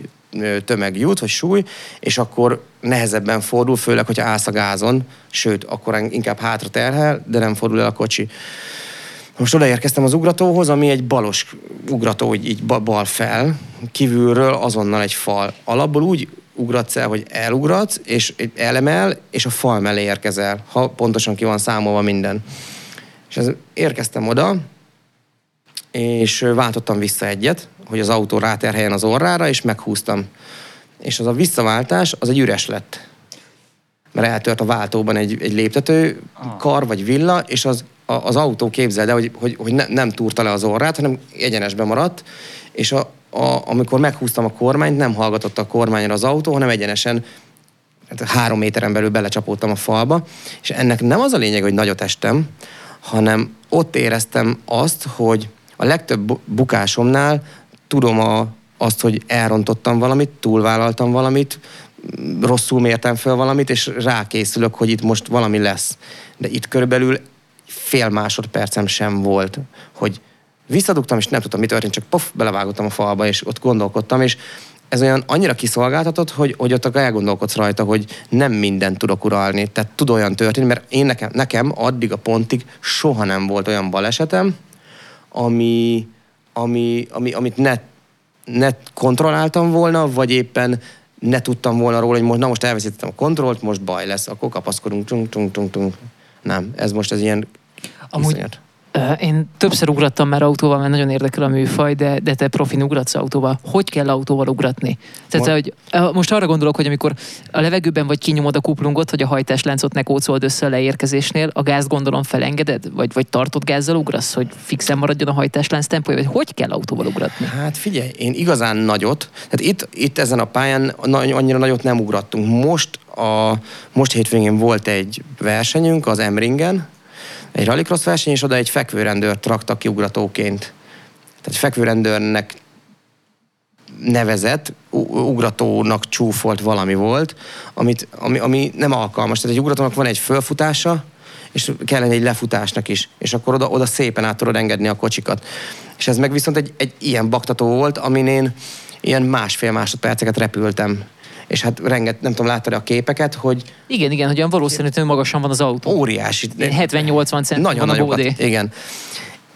tömeg jut, vagy súly, és akkor nehezebben fordul, főleg, hogyha állsz a gázon, sőt, akkor inkább hátra terhel, de nem fordul el a kocsi. Most odaérkeztem az ugratóhoz, ami egy balos ugrató, így, így bal fel, kívülről azonnal egy fal. Alapból úgy ugratsz el, hogy elugratsz, és elemel, és a fal mellé érkezel, ha pontosan ki van számolva minden. És ez, érkeztem oda, és váltottam vissza egyet, hogy az autó ráterheljen az orrára, és meghúztam. És az a visszaváltás, az egy üres lett. Mert eltört a váltóban egy, egy léptető, ah. kar vagy villa, és az, a, az autó képzelde, hogy, hogy, hogy ne, nem túrta le az orrát, hanem egyenesbe maradt, és a, a, amikor meghúztam a kormányt, nem hallgatott a kormányra az autó, hanem egyenesen hát három méteren belül belecsapódtam a falba, és ennek nem az a lényeg, hogy nagyot estem, hanem ott éreztem azt, hogy a legtöbb bukásomnál tudom a, azt, hogy elrontottam valamit, túlvállaltam valamit, rosszul mértem fel valamit, és rákészülök, hogy itt most valami lesz. De itt körülbelül fél másodpercem sem volt, hogy visszadugtam, és nem tudtam, mi történt, csak pof, belevágottam a falba, és ott gondolkodtam, és ez olyan annyira kiszolgáltatott, hogy, hogy ott elgondolkodsz rajta, hogy nem mindent tudok uralni. Tehát tud olyan történni, mert én nekem, nekem addig a pontig soha nem volt olyan balesetem, ami, ami, ami, amit ne, ne kontrolláltam volna, vagy éppen ne tudtam volna róla, hogy most, na most elveszítettem a kontrollt, most baj lesz, akkor kapaszkodunk, tung, tung, tung, tung. Nem, ez most ez ilyen Amúgy iszonyat. Én többször ugrattam már autóval, mert nagyon érdekel a műfaj, de, de te profin ugratsz autóval. Hogy kell autóval ugratni? Tehát, Ma- hogy, most arra gondolok, hogy amikor a levegőben vagy kinyomod a kuplungot, hogy a hajtásláncot ne kócold össze a leérkezésnél, a gázt gondolom felengeded? Vagy, vagy tartod gázzal ugrasz, hogy fixen maradjon a hajtáslánc tempója? Vagy hogy kell autóval ugratni? Hát figyelj, én igazán nagyot, tehát itt, itt ezen a pályán annyira nagyot nem ugrattunk. Most, a, most hétvégén volt egy versenyünk az Emringen, egy rallycross verseny, és oda egy fekvőrendőrt raktak ki ugratóként. Tehát egy fekvőrendőrnek nevezett, ugratónak csúfolt valami volt, amit, ami, ami nem alkalmas. Tehát egy ugratónak van egy fölfutása, és kellene egy lefutásnak is, és akkor oda, oda szépen át tudod engedni a kocsikat. És ez meg viszont egy, egy ilyen baktató volt, amin én ilyen másfél másodperceket repültem. És hát renget, nem tudom, láttad a képeket, hogy Igen, igen, hogy olyan valószínűleg magasan van az autó. óriási. 70-80 cent Nagyon van a bódé. Igen.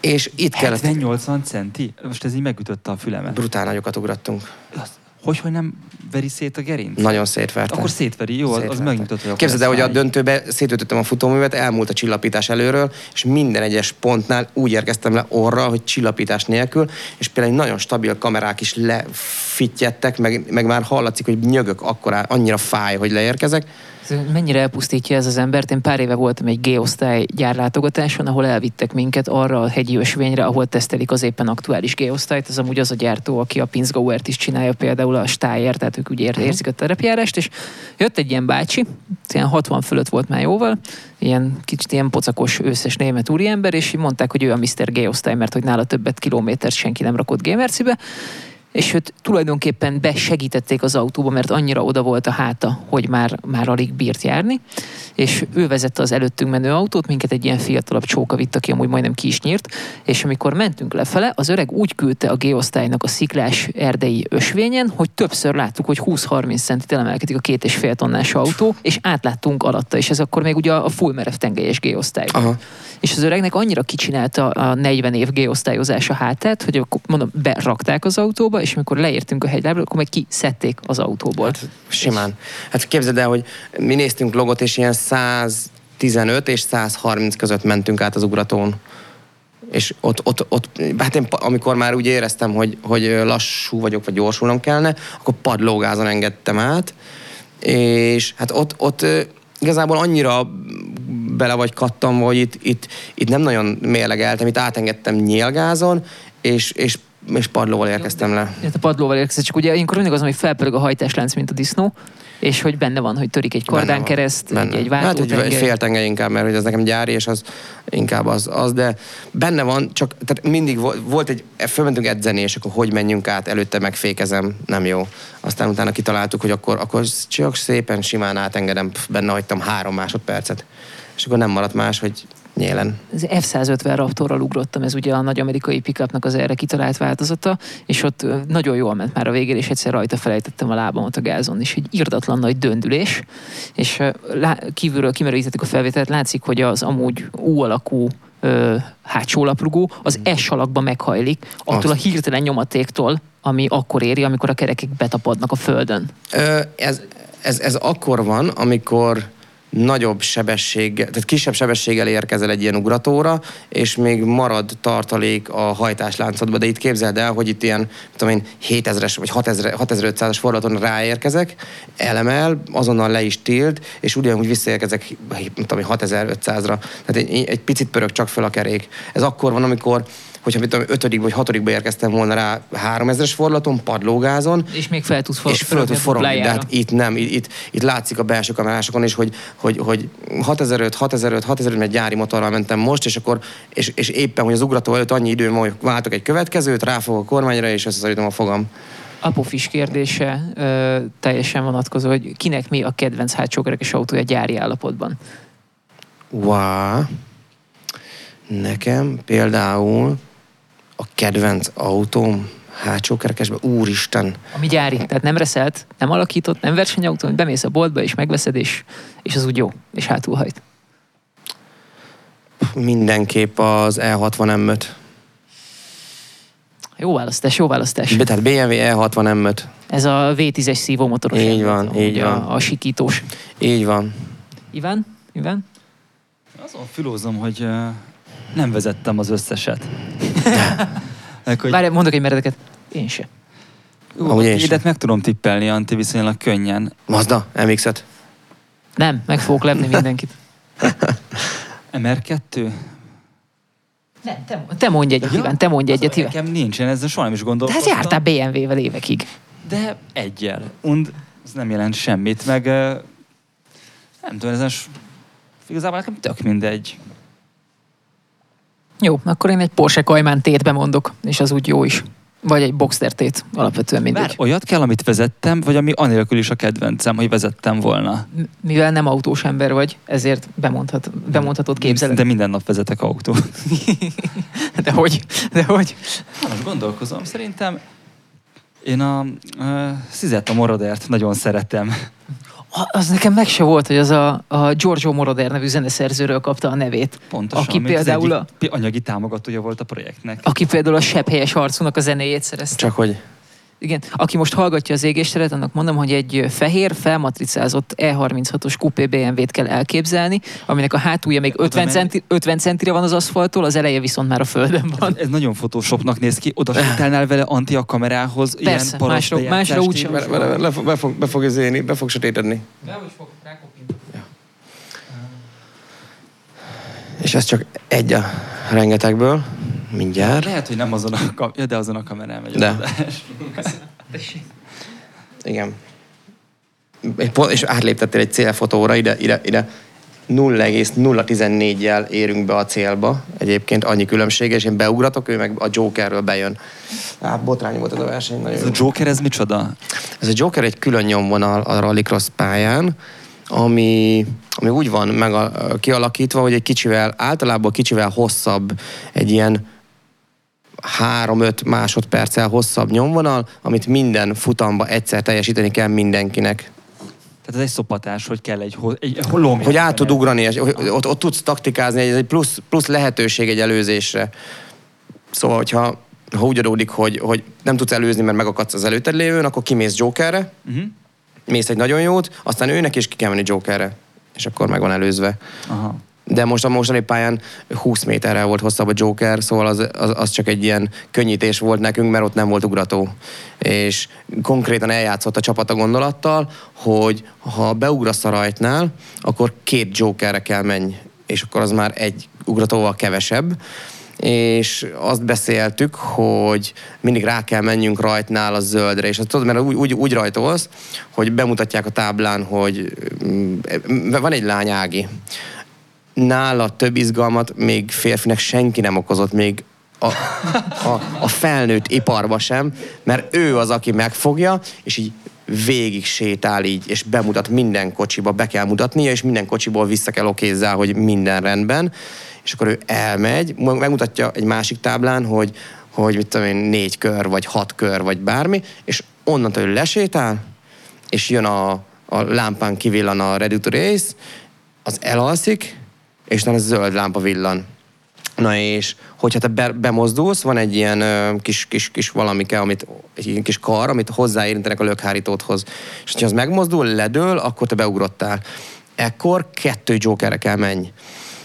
És itt kellett, 70-80 centi? Most ez így megütötte a fülemet. brutál nagyokat ugrattunk. Az- Hogy, hogy nem veri szét a gerinc? Nagyon szétverte. Akkor szétveri, jó, az, az Szétverte. megnyugtató. hogy Képzeld el, hogy a döntőbe szétütöttem a futóművet, elmúlt a csillapítás előről, és minden egyes pontnál úgy érkeztem le orra, hogy csillapítás nélkül, és például egy nagyon stabil kamerák is lefittjettek, meg, meg már hallatszik, hogy nyögök akkor annyira fáj, hogy leérkezek. Mennyire elpusztítja ez az embert? Én pár éve voltam egy G-osztály gyárlátogatáson, ahol elvittek minket arra a hegyi ösvényre, ahol tesztelik az éppen aktuális G-osztályt. Ez amúgy az a gyártó, aki a Pinsgauert is csinálja, például a Steyr, tehát ők ugye ér- érzik a terepjárást, és jött egy ilyen bácsi, ilyen 60 fölött volt már jóval, ilyen kicsit ilyen pocakos őszes német úriember, és mondták, hogy ő a Mr. G-osztály, mert hogy nála többet kilométert senki nem rakott G-mercibe, és őt tulajdonképpen besegítették az autóba, mert annyira oda volt a háta, hogy már, már alig bírt járni, és ő vezette az előttünk menő autót, minket egy ilyen fiatalabb csóka vitt, aki amúgy majdnem ki is nyírt, és amikor mentünk lefele, az öreg úgy küldte a G-osztálynak a sziklás erdei ösvényen, hogy többször láttuk, hogy 20-30 centit elemelkedik a két és fél tonnás autó, és átláttunk alatta, és ez akkor még ugye a full merev tengelyes G-osztály volt. Aha. És az öregnek annyira kicsinálta a 40 év G-osztályozása hátát, hogy akkor mondom, berakták az autóba, és amikor leértünk a hegylábra, akkor meg kiszedték az autóból. Hát, simán. Hát képzeld el, hogy mi néztünk logot, és ilyen 115 és 130 között mentünk át az ugratón. És ott, ott, ott hát én, amikor már úgy éreztem, hogy, hogy lassú vagyok, vagy gyorsulnom kellene, akkor padlógázon engedtem át, és hát ott, ott igazából annyira bele vagy kattam, hogy itt, itt, itt nem nagyon mérlegeltem, itt átengedtem nyílgázon, és, és, és padlóval érkeztem le. Hát a padlóval érkezett, csak ugye ilyenkor mindig az, hogy felpörög a hajtáslánc, mint a disznó, és hogy benne van, hogy törik egy Benne kardán van. kereszt, egy, Benne. egy Hát egy, tengely inkább, mert hogy ez nekem gyári, és az inkább az, az de benne van, csak tehát mindig vo- volt egy, fölmentünk edzeni, és akkor hogy menjünk át, előtte megfékezem, nem jó. Aztán utána kitaláltuk, hogy akkor, akkor csak szépen simán átengedem, benne hagytam három másodpercet. És akkor nem maradt más, hogy nyélen. Az F-150 Raptorral ugrottam, ez ugye a nagy amerikai pickupnak az erre kitalált változata, és ott nagyon jól ment már a végére, és egyszer rajta felejtettem a lábamat a gázon, és egy irdatlan nagy döndülés, és kívülről kimerítettük a felvételt, látszik, hogy az amúgy U alakú ö, hátsó laprugó az S alakba meghajlik, attól a Azt. hirtelen nyomatéktól, ami akkor éri, amikor a kerekek betapadnak a földön. Ö, ez, ez, ez akkor van, amikor nagyobb sebesség, tehát kisebb sebességgel érkezel egy ilyen ugratóra, és még marad tartalék a hajtásláncodba, de itt képzeld el, hogy itt ilyen, tudom én, 7000-es vagy 6000 6500-as fordulaton ráérkezek, elemel, azonnal le is tilt, és ugyanúgy visszaérkezek, mit tudom én, 6500-ra. Tehát egy, egy picit pörög csak föl a kerék. Ez akkor van, amikor hogyha mit tudom, ötödik vagy hatodikba érkeztem volna rá 3000-es fordulaton, padlógázon, És még fel tudsz for- és föl tud a forogni, de hát itt nem, itt, itt, itt látszik a belső kamerásokon is, hogy, hogy, hogy 6005, 6005, 6005, mert gyári motorral mentem most, és akkor, és, és éppen, hogy az ugrató előtt annyi időm van, hogy váltok egy következőt, ráfogok a kormányra, és összeszorítom a fogam. Apofis kérdése ö, teljesen vonatkozó, hogy kinek mi a kedvenc hátsókerekes autója gyári állapotban? Wow. Nekem például a kedvenc autóm hátsó kerekesben, úristen, Ami gyári, tehát nem reszelt, nem alakított, nem versenyautó, hogy bemész a boltba és megveszed, és, és az úgy jó, és hátulhajt. mindenképp az E E60 m Jó választás, jó választás. Be- Tehát BMW E60 M5. Ez a V10-es szívómotoros. Így van, ahogy így a, van. A sikítós. Így van. Iván? Iván? Azon filózom, hogy nem vezettem az összeset. [LAUGHS] Hogy Várj, mondok egy meredeket. Én se. Ú, Amúgy én sem. meg tudom tippelni, Anti, viszonylag könnyen. Mazda, MX-5. Nem, meg fogok lepni mindenkit. [LAUGHS] MR2? Nem, te, te mondj egyet, Iván, te mondj egyet, Iván. Nekem nincsen, ezzel soha nem is De gondoltam. hát jártál BMW-vel évekig. De egyel. Und ez nem jelent semmit, meg nem tudom, ezen igazából nekem tök mindegy. Jó, akkor én egy Porsche Cayman tét bemondok, és az úgy jó is. Vagy egy Boxster tét, alapvetően mindegy. Bár olyat kell, amit vezettem, vagy ami anélkül is a kedvencem, hogy vezettem volna. M- Mivel nem autós ember vagy, ezért bemondhat, bemondhatod képzeled. De minden nap vezetek autót. [LAUGHS] De hogy? De hogy? Most gondolkozom, szerintem én a uh, Szizetta Morodert nagyon szeretem. Az nekem meg se volt, hogy az a, a Giorgio Moroder nevű zeneszerzőről kapta a nevét. Pontosan, Aki például az a- anyagi támogatója volt a projektnek. Aki például a Sebb helyes arcúnak a zenéjét szerezte. Csak hogy Igen, aki most hallgatja az égésteret, annak mondom, hogy egy fehér, felmatricázott E36-os kupé BMW-t kell elképzelni, aminek a hátulja még Oda 50, menni. centi, 50 centire van az aszfaltól, az eleje viszont már a földön van. Ez nagyon fotósopnak néz ki. Oda sétálnál vele Anti a kamerához, Persze, ilyen másra- másra úgy sem. be, be, be, be, fog- be, fog, be fog be fog sötétedni. És ez csak egy a rengetegből. Mindjárt. Lehet, hogy nem azon a, kam- ja, de azon a kamerán megy De. Igen. És, átléptettél egy célfotóra, ide, ide, ide 0,014-jel érünk be a célba. Egyébként annyi különbség, és én beugratok, ő meg a Jokerről bejön. Á, botrány volt ez a verseny, nagyon Ez jó. a Joker, ez micsoda? Ez a Joker egy külön nyomvonal a rallycross pályán, ami, ami úgy van meg a, kialakítva, hogy egy kicsivel, általában kicsivel hosszabb, egy ilyen 3-5 másodperccel hosszabb nyomvonal, amit minden futamba egyszer teljesíteni kell mindenkinek. Tehát ez egy szopatás, hogy kell egy, egy lomb. Hogy át tud ugrani, és hogy ott, ott tudsz taktikázni, ez egy plusz, plusz lehetőség egy előzésre. Szóval, hogyha ha úgy adódik, hogy, hogy nem tudsz előzni, mert megakadsz az előtted lévőn, akkor kimész Jokerre, Uh-huh. Mész egy nagyon jót, aztán őnek is ki kell menni Jokerre, és akkor meg van előzve. Aha. De most a mostani pályán 20 méterrel volt hosszabb a Joker, szóval az, az, az csak egy ilyen könnyítés volt nekünk, mert ott nem volt ugrató. És konkrétan eljátszott a csapat a gondolattal, hogy ha beugrasz a rajtnál, akkor két Jokerre kell menj, és akkor az már egy ugratóval kevesebb és azt beszéltük, hogy mindig rá kell menjünk rajtnál a zöldre, és azt tudod, mert úgy, úgy, úgy rajtolsz, hogy bemutatják a táblán, hogy mm, van egy lány Ági, nála több izgalmat még férfinek senki nem okozott, még a, a, a felnőtt iparba sem, mert ő az, aki megfogja, és így végig sétál így, és bemutat minden kocsiba, be kell mutatnia, és minden kocsiból vissza kell okézzá, hogy minden rendben, és akkor ő elmegy, megmutatja egy másik táblán, hogy, hogy mit tudom én, négy kör, vagy hat kör, vagy bármi, és onnantól ő lesétál, és jön a, a lámpán kivillan a Ready to Race, az elalszik, és utána zöld lámpa villan. Na és, hogyha te be, bemozdulsz, van egy ilyen ö, kis, kis, kis valamike, amit, egy ilyen kis kar, amit hozzáérintenek a lökhárítódhoz. És ha az megmozdul, ledől, akkor te beugrottál. Ekkor kettő jokerre kell menj.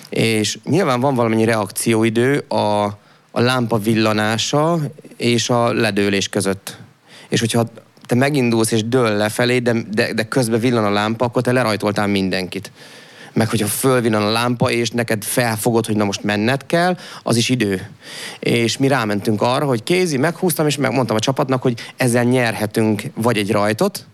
És nyilván van valamennyi reakcióidő a, a lámpa villanása és a ledőlés között. És hogyha te megindulsz és dől lefelé, de, de, de közben villan a lámpa, akkor te lerajtoltál mindenkit. Meg hogyha fölvillan a lámpa, és neked felfogod, hogy na most menned kell, az is idő. És mi rámentünk arra, hogy kézi, meghúztam, és megmondtam a csapatnak, hogy ezzel nyerhetünk vagy egy rajtot,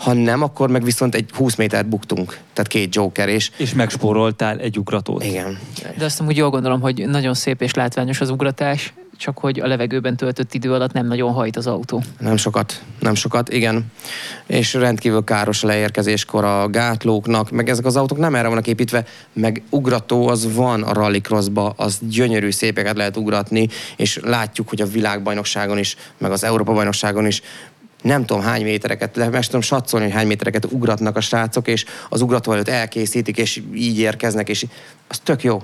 ha nem, akkor meg viszont egy 20 métert buktunk. Tehát két joker, és És megspóroltál egy ugratót. igen. De azt úgy jól gondolom, hogy nagyon szép és látványos az ugratás, csak hogy a levegőben töltött idő alatt nem nagyon hajt az autó. Nem sokat, nem sokat, igen. És rendkívül káros a leérkezéskor a gátlóknak, meg ezek az autók nem erre vannak építve, meg ugrató az van a rallycrossba, az gyönyörű szépeket lehet ugratni, és látjuk, hogy a világbajnokságon is, meg az Európa bajnokságon is nem tudom hány métereket, le, meg tudom satszolni, hogy hány métereket ugratnak a srácok, és az ugrató előtt elkészítik, és így érkeznek, és az tök jó.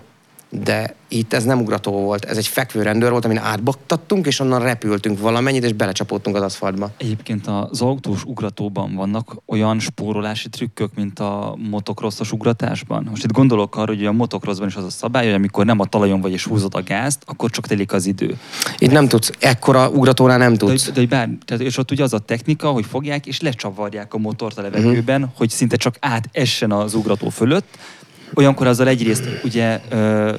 De itt ez nem ugrató volt, ez egy fekvő rendőr volt, amin átbaktattunk, és onnan repültünk valamennyit, és belecsapódtunk az aszfaltba. Egyébként az autós ugratóban vannak olyan spórolási trükkök, mint a motocrossos ugratásban. Most itt gondolok arra, hogy a motocrossban is az a szabály, hogy amikor nem a talajon vagy és húzod a gázt, akkor csak telik az idő. Itt nem tudsz, ekkora ugratónál nem De, tudsz. de, hogy bár, tehát, és ott ugye az a technika, hogy fogják és lecsavarják a motort a levegőben, uh-huh. hogy szinte csak átessen az ugrató fölött. Olyankor azzal egyrészt ugye ö,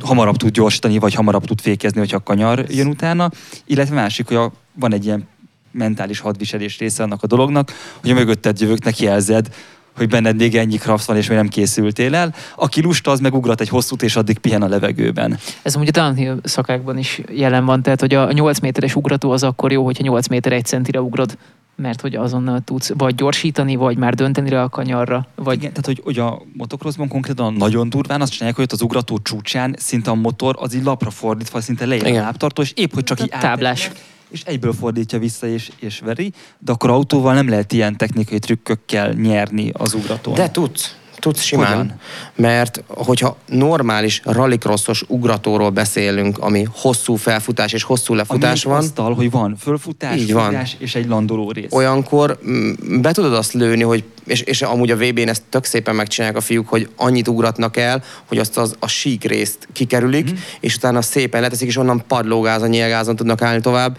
hamarabb tud gyorsítani, vagy hamarabb tud fékezni, hogyha a kanyar jön utána, illetve másik, hogy a, van egy ilyen mentális hadviselés része annak a dolognak, hogy a mögötted jövőknek jelzed, hogy benned még ennyi kraft van, és még nem készültél el. Aki lusta, az meg ugrat egy hosszút, és addig pihen a levegőben. Ez a downhill szakákban is jelen van, tehát hogy a 8 méteres ugrató az akkor jó, hogyha 8 méter 1 centire ugrod, mert hogy azonnal tudsz vagy gyorsítani, vagy már dönteni rá a kanyarra, vagy Igen, tehát hogy, hogy a motocrossban konkrétan nagyon durván azt csinálják, hogy ott az ugrató csúcsán szinte a motor az így lapra fordítva, szinte leér a lábtartó, és épp hogy csak így Táblás. és egyből fordítja vissza és, és veri, de akkor autóval nem lehet ilyen technikai trükkökkel nyerni az ugratón. De tudsz. Tudsz simán. Hogyan? Mert hogyha normális rallycrossos ugratóról beszélünk, ami hosszú felfutás és hosszú lefutás Ami van, asztal, hogy van fölfutás, Így van. futás és egy landoló rész. olyankor mm, be tudod azt lőni, hogy, és, és amúgy a VB-n ezt tök szépen megcsinálják a fiúk, hogy annyit ugratnak el, hogy azt az, a sík részt kikerülik, mm. és utána szépen leteszik, és onnan padlógázon, nyilgázon tudnak állni tovább.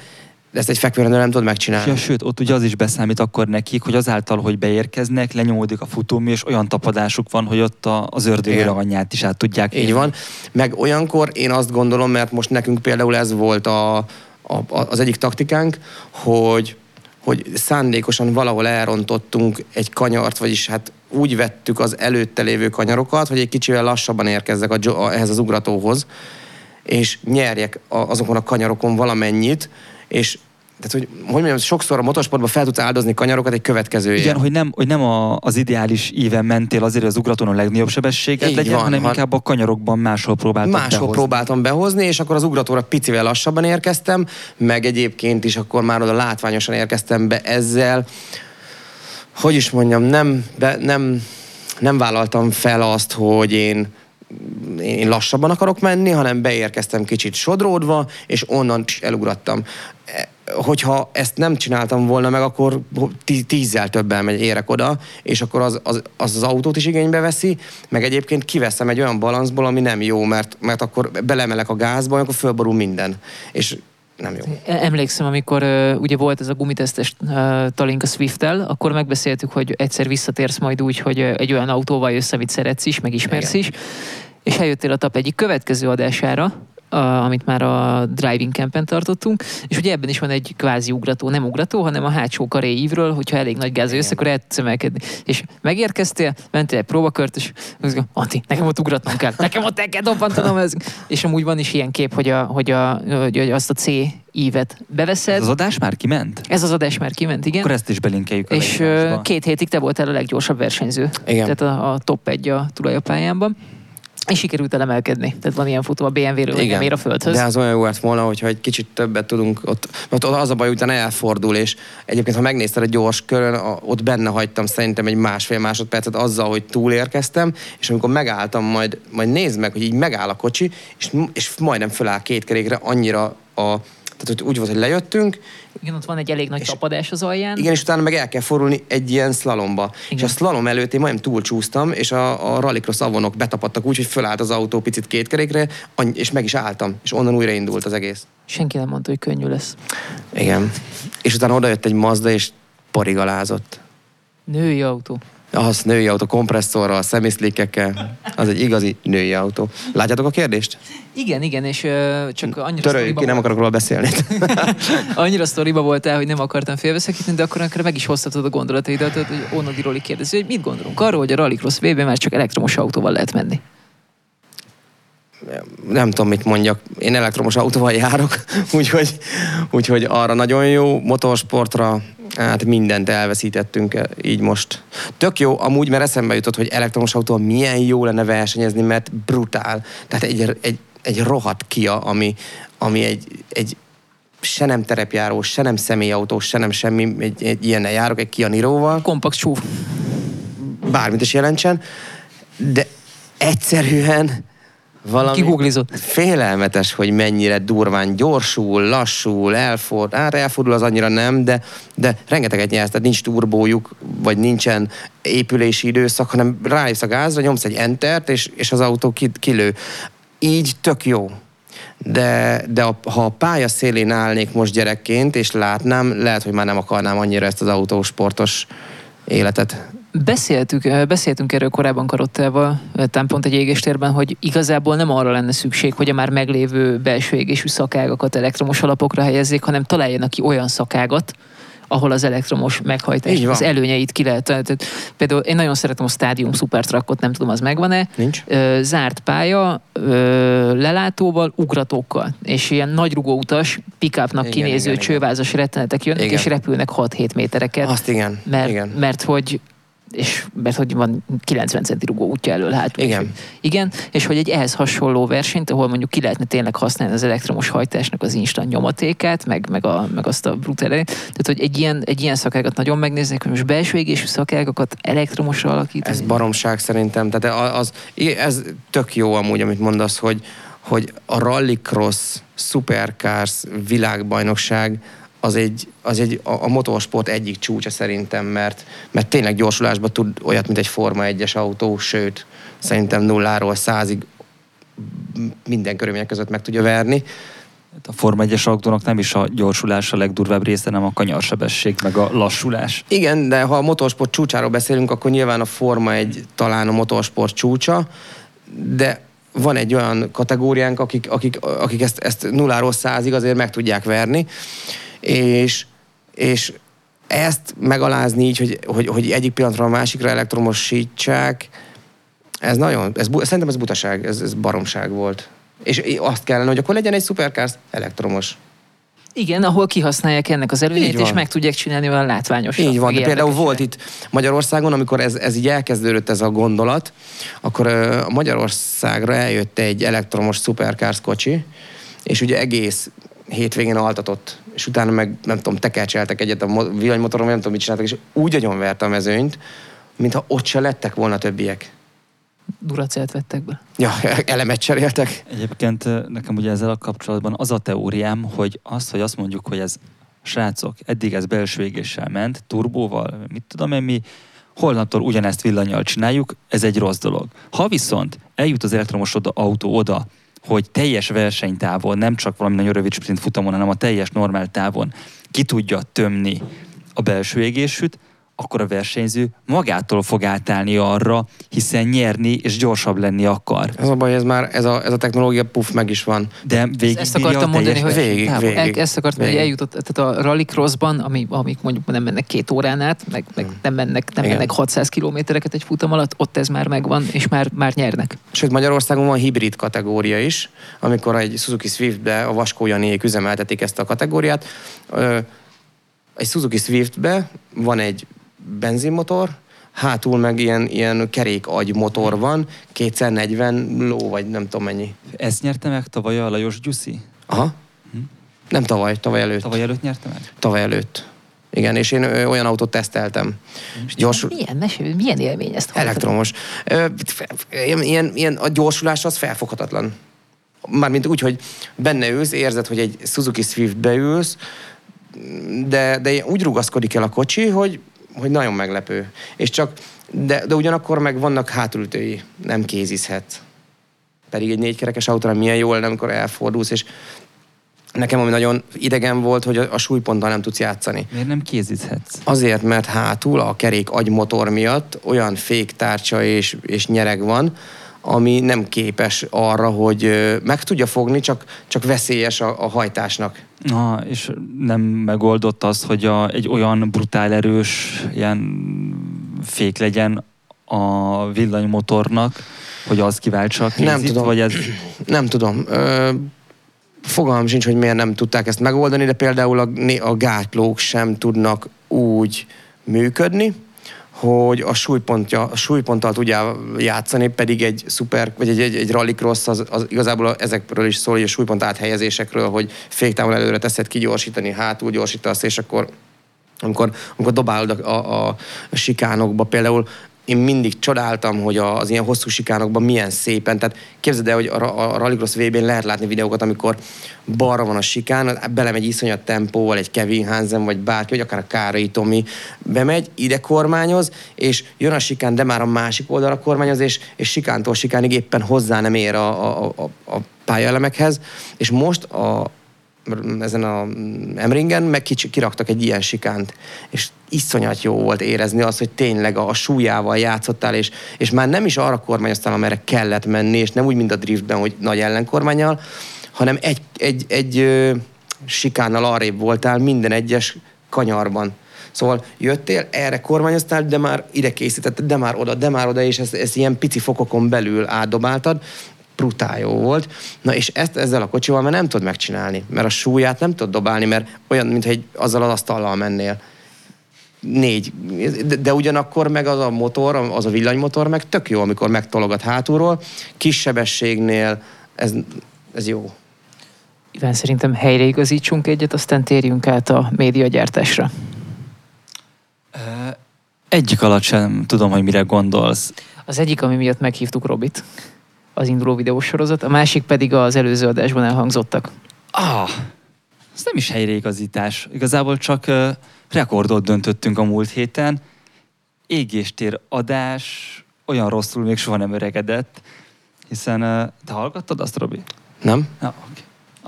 De ezt egy fekvőrendőr nem tud megcsinálni. Ja, sőt, ott ugye az is beszámít akkor nekik, hogy azáltal, hogy beérkeznek, lenyomódik a futómű, és olyan tapadásuk van, hogy ott a, az ördögi Igen. anyját is át tudják Így van. Meg olyankor én azt gondolom, mert most nekünk például ez volt a, a, az egyik taktikánk, hogy hogy szándékosan valahol elrontottunk egy kanyart, vagyis hát úgy vettük az előtte lévő kanyarokat, hogy egy kicsivel lassabban érkezzek a, a, ehhez az ugratóhoz, és nyerjek a, azokon a kanyarokon valamennyit, és tehát, hogy, hogy mondjam, sokszor a motorsportban fel tudsz áldozni kanyarokat egy következőért. Igen, hogy nem, hogy nem a, az ideális íven mentél azért, hogy az ugratón a legnagyobb sebességet Így legyen, van, hanem ha- inkább a kanyarokban máshol próbáltad Máshol behozni. próbáltam behozni, és akkor az ugratóra picivel lassabban érkeztem, meg egyébként is akkor már oda látványosan érkeztem be ezzel. Hogy is mondjam, nem, be, nem, nem vállaltam fel azt, hogy én én lassabban akarok menni, hanem beérkeztem kicsit sodródva, és onnan elugrattam. E, Hogyha ezt nem csináltam volna meg, akkor tí- tízzel többen megy, érek oda, és akkor az az, az az autót is igénybe veszi, meg egyébként kiveszem egy olyan balanszból, ami nem jó, mert, mert akkor belemelek a gázba, akkor fölborul minden. És nem jó. Emlékszem, amikor uh, ugye volt ez a gumitesztes uh, Talinka Swift-tel, akkor megbeszéltük, hogy egyszer visszatérsz majd úgy, hogy uh, egy olyan autóval jössz, amit szeretsz is, meg ismersz Igen. is, és eljöttél a TAP egyik következő adására, a, amit már a driving campen tartottunk, és ugye ebben is van egy kvázi ugrató, nem ugrató, hanem a hátsó karé ívről, hogyha elég nagy gáz jössz, akkor el tudsz emelkedni. És megérkeztél, mentél egy próbakört, és azt mondja, Anti, nekem ott ugratnom kell, nekem ott el kell dobbantanom ez. És amúgy van is ilyen kép, hogy, a, hogy, a, hogy, hogy azt a C ívet beveszed. Ez az adás már kiment? Ez az adás már kiment, igen. Akkor ezt is belinkeljük És két hétig te voltál a leggyorsabb versenyző. Igen. Tehát a, a top egy a tulajapályámban. És sikerült elemelkedni. Tehát van ilyen futó a BMW-ről, nem ér a földhöz. De az olyan jó lett volna, hogyha egy kicsit többet tudunk ott, mert ott az a baj, utána elfordul, és egyébként, ha megnézted a gyors körön, a, ott benne hagytam szerintem egy másfél másodpercet azzal, hogy túlérkeztem, és amikor megálltam, majd, majd nézd meg, hogy így megáll a kocsi, és, és majdnem föláll két kerékre annyira a tehát hogy úgy volt, hogy lejöttünk, Igen, ott van egy elég nagy És- tapadás az alján. igen, és utána meg el kell fordulni egy ilyen szlalomba. Igen. És a szlalom előtt én majdnem túlcsúsztam, és a, a rallycross avonok betapadtak úgy, hogy fölállt az autó picit két kerékre, és meg is álltam. És onnan újra indult az egész. Senki nem mondta, hogy könnyű lesz. Igen. És utána oda jött egy Mazda, és porigalázott. Női autó. Az női autó kompresszorral, szemiszlikekkel. Az egy igazi női autó. Látjátok a kérdést? Igen, igen, és ö, csak annyira Töröljük ki, nem volt- akarok róla beszélni. [LAUGHS] Annyira sztoriba voltál, hogy nem akartam félbeszakítani, de akkor, akkor meg is hoztatod a gondolataidat, hogy Onodi Roli kérdezi, hogy mit gondolunk arról, hogy a Rallycross VB már csak elektromos autóval lehet menni. nem tudom, mit mondjak. Én elektromos autóval járok, [LAUGHS] úgyhogy, úgyhogy arra nagyon jó motorsportra, hát mindent elveszítettünk eh, így most. Tök jó, amúgy, mert eszembe jutott, hogy elektromos autóval milyen jó lenne versenyezni, mert brutál. Tehát egy, egy, egy rohadt Kia, ami, ami egy, egy se nem terepjárós, se nem személyautós, se nem semmi, egy, egy ilyennel járok, egy Kia Niroval Kompakt csúf. bármit is jelentsen, de egyszerűen valami Kigooglizott. félelmetes, hogy mennyire durván gyorsul, lassul, elfordul, hát elfordul az annyira nem, de, de rengeteget nyersz, tehát nincs turbójuk, vagy nincsen épülési időszak, hanem rájössz a gázra, nyomsz egy entert, és, és az autó ki, kilő. Így tök jó. De, de a, ha a pálya szélén állnék most gyerekként, és látnám, lehet, hogy már nem akarnám annyira ezt az autósportos életet. Beszéltük, beszéltünk erről korábban Karottával, pont egy égéstérben, hogy igazából nem arra lenne szükség, hogy a már meglévő belső égésű szakágakat elektromos alapokra helyezzék, hanem találjanak ki olyan szakágat, ahol az elektromos meghajtás az előnyeit ki lehet. Tehát, például én nagyon szeretem a Stadium Supertruckot, nem tudom, az megvan-e. Nincs? Ö, zárt pálya, ö, lelátóval, ugratókkal. És ilyen nagy rugóutas, pick-upnak Igen, kinéző igen, igen. csővázas rettenetek jönnek, Igen. és repülnek 6-7 métereket. Azt igen. Mert, igen. mert hogy és mert hogy van 90 centi rugó útja elől hátul. Igen. Igen, és hogy egy ehhez hasonló versenyt, ahol mondjuk ki lehetne tényleg használni az elektromos hajtásnak az instant nyomatékát, meg, meg, a, meg azt a brutál erejét. Tehát, hogy egy ilyen, egy ilyen szakágat nagyon megnéznék, hogy most belső égésű szakágakat elektromosra alakítani. Ez baromság szerintem. Tehát az, ez tök jó amúgy, amit mondasz, hogy, hogy a rallycross, supercars világbajnokság az egy, az egy a, a motorsport egyik csúcsa szerintem, mert, mert tényleg gyorsulásban tud olyat, mint egy Forma 1-es autó, sőt, szerintem nulláról százig minden körülmények között meg tudja verni. A Forma 1-es autónak nem is a gyorsulás a legdurvább része, hanem a kanyarsebesség, meg a lassulás. Igen, de ha a motorsport csúcsáról beszélünk, akkor nyilván a Forma egy talán a motorsport csúcsa, de van egy olyan kategóriánk, akik, akik, akik ezt, ezt nulláról százig azért meg tudják verni, és, és ezt megalázni így, hogy, hogy, hogy egyik pillanatra a másikra elektromosítsák, ez nagyon, ez, szerintem ez butaság, ez, ez baromság volt. És azt kellene, hogy akkor legyen egy supercars elektromos. Igen, ahol kihasználják ennek az előnyét, és meg tudják csinálni olyan látványosra. Így van, de például volt itt Magyarországon, amikor ez, ez így elkezdődött ez a gondolat, akkor a Magyarországra eljött egy elektromos supercars kocsi, és ugye egész hétvégén altatott, és utána meg nem tudom, tekercseltek egyet a mo- villanymotoron, vagy nem tudom, mit csináltak, és úgy agyonverte a mezőnyt, mintha ott se lettek volna többiek. Duracelt vettek be. Ja, [LAUGHS] elemet cseréltek. Egyébként nekem ugye ezzel a kapcsolatban az a teóriám, hogy az, hogy azt mondjuk, hogy ez srácok, eddig ez belső égéssel ment, turbóval, mit tudom én mi, holnaptól ugyanezt villanyjal csináljuk, ez egy rossz dolog. Ha viszont eljut az elektromos oda, autó oda, hogy teljes versenytávon, nem csak valami nagyon rövid sprint futamon, hanem a teljes normál távon ki tudja tömni a belső égésűt, akkor a versenyző magától fog átállni arra, hiszen nyerni és gyorsabb lenni akar. Ez a baj, ez már, ez a, ez a technológia puff meg is van. De végig Ezt akartam mondani, hogy Végig, távol. végig. Ezt akartam, hogy Végig. eljutott, tehát a rallycrossban, ami, amik mondjuk nem mennek két órán át, meg, meg nem mennek, nem Igen. mennek 600 kilométereket egy futam alatt, ott ez már megvan, és már, már nyernek. Sőt, Magyarországon van hibrid kategória is, amikor egy Suzuki Swiftbe a Vaskó Janiék üzemeltetik ezt a kategóriát. Egy Suzuki Swiftbe van egy benzinmotor, hátul meg ilyen, ilyen kerékagy motor van, 240 ló, vagy nem tudom mennyi. Ezt nyerte meg tavaly a Lajos Gyuszi? Aha. Nem tavaly, tavaly előtt. Tavaly előtt nyerte meg? Tavaly előtt. Igen, és én olyan autót teszteltem. És gyors, Milyen, mesélj, milyen élmény ezt hallani? Elektromos. Ö, Ilyen, ilyen, a gyorsulás az felfoghatatlan. Mármint úgy, hogy benne ülsz, érzed, hogy egy Suzuki Swift ülsz, de, de úgy rugaszkodik el a kocsi, hogy, hogy nagyon meglepő. És csak, de, de ugyanakkor meg vannak hátulütői, nem kézizhet. Pedig egy négykerekes autóra milyen jó lenne, amikor elfordulsz, és nekem ami nagyon idegen volt, hogy a, a súlyponttal nem tudsz játszani. Miért nem kézizhetsz? Azért, mert hátul a kerék agymotor miatt olyan féktárcsa és, és nyereg van, ami nem képes arra, hogy meg tudja fogni, csak, csak veszélyes a, a hajtásnak. Na, és nem megoldott az, hogy a, egy olyan brutál erős ilyen fék legyen a villanymotornak, hogy az kiváltsa a Nem tudom. vagy ez... [CLEARS THROAT] Nem tudom. Ö, fogalmam sincs, hogy miért nem tudták ezt megoldani, de például a, a gátlók sem tudnak úgy működni, hogy a, súlypontja, a súlyponttal tudja játszani, pedig egy szuper, vagy egy, egy, egy rallycross az, az igazából ezekről is szól, hogy a súlypont áthelyezésekről, hogy féktávon előre teszed kigyorsítani, hátul gyorsítasz, és akkor amikor, amikor dobálod a, a, a sikánokba, például én mindig csodáltam, hogy az ilyen hosszú sikánokban milyen szépen, tehát képzeld el, hogy a, a, Rallycross VB-n lehet látni videókat, amikor balra van a sikán, belemegy iszonyat tempóval egy Kevin Hansen, vagy bárki, vagy akár a Kárai Tomi. Bemegy, ide kormányoz, és jön a sikán, de már a másik oldalra kormányoz, és, és sikántól sikánig éppen hozzá nem ér a, a, a, a pályaelemekhez, és most a, ezen a Emringen, meg kicsi, kiraktak egy ilyen sikánt, és iszonyat jó volt érezni azt, hogy tényleg a, a súlyával játszottál, és, és már nem is arra kormányoztál, amerre kellett menni, és nem úgy, mint a driftben, hogy nagy ellenkormányjal, hanem egy, egy, egy ö, sikánnal arrébb voltál minden egyes kanyarban. Szóval jöttél, erre kormányoztál, de már ide készítetted, de már oda, de már oda, és ezt, ezt ilyen pici fokokon belül átdobáltad, brutál jó volt. Na és ezt ezzel a kocsival már nem tudod megcsinálni, mert a súlyát nem tudod dobálni, mert olyan, mintha egy, azzal az asztallal mennél. Négy. De, de ugyanakkor meg az a motor, az a villanymotor meg tök jó, amikor megtologat hátulról. Kis sebességnél ez, ez jó. Iván, szerintem helyreigazítsunk egyet, aztán térjünk át a médiagyártásra. Egyik alatt sem tudom, hogy mire gondolsz. Az egyik, ami miatt meghívtuk Robit, az induló videós sorozat, a másik pedig az előző adásban elhangzottak. Ah, ez nem is helyreigazítás. Igazából csak ö, rekordot döntöttünk a múlt héten. Égéstér adás olyan rosszul még soha nem öregedett, hiszen ö, te hallgattad azt, Robi? Nem? Ja, oké.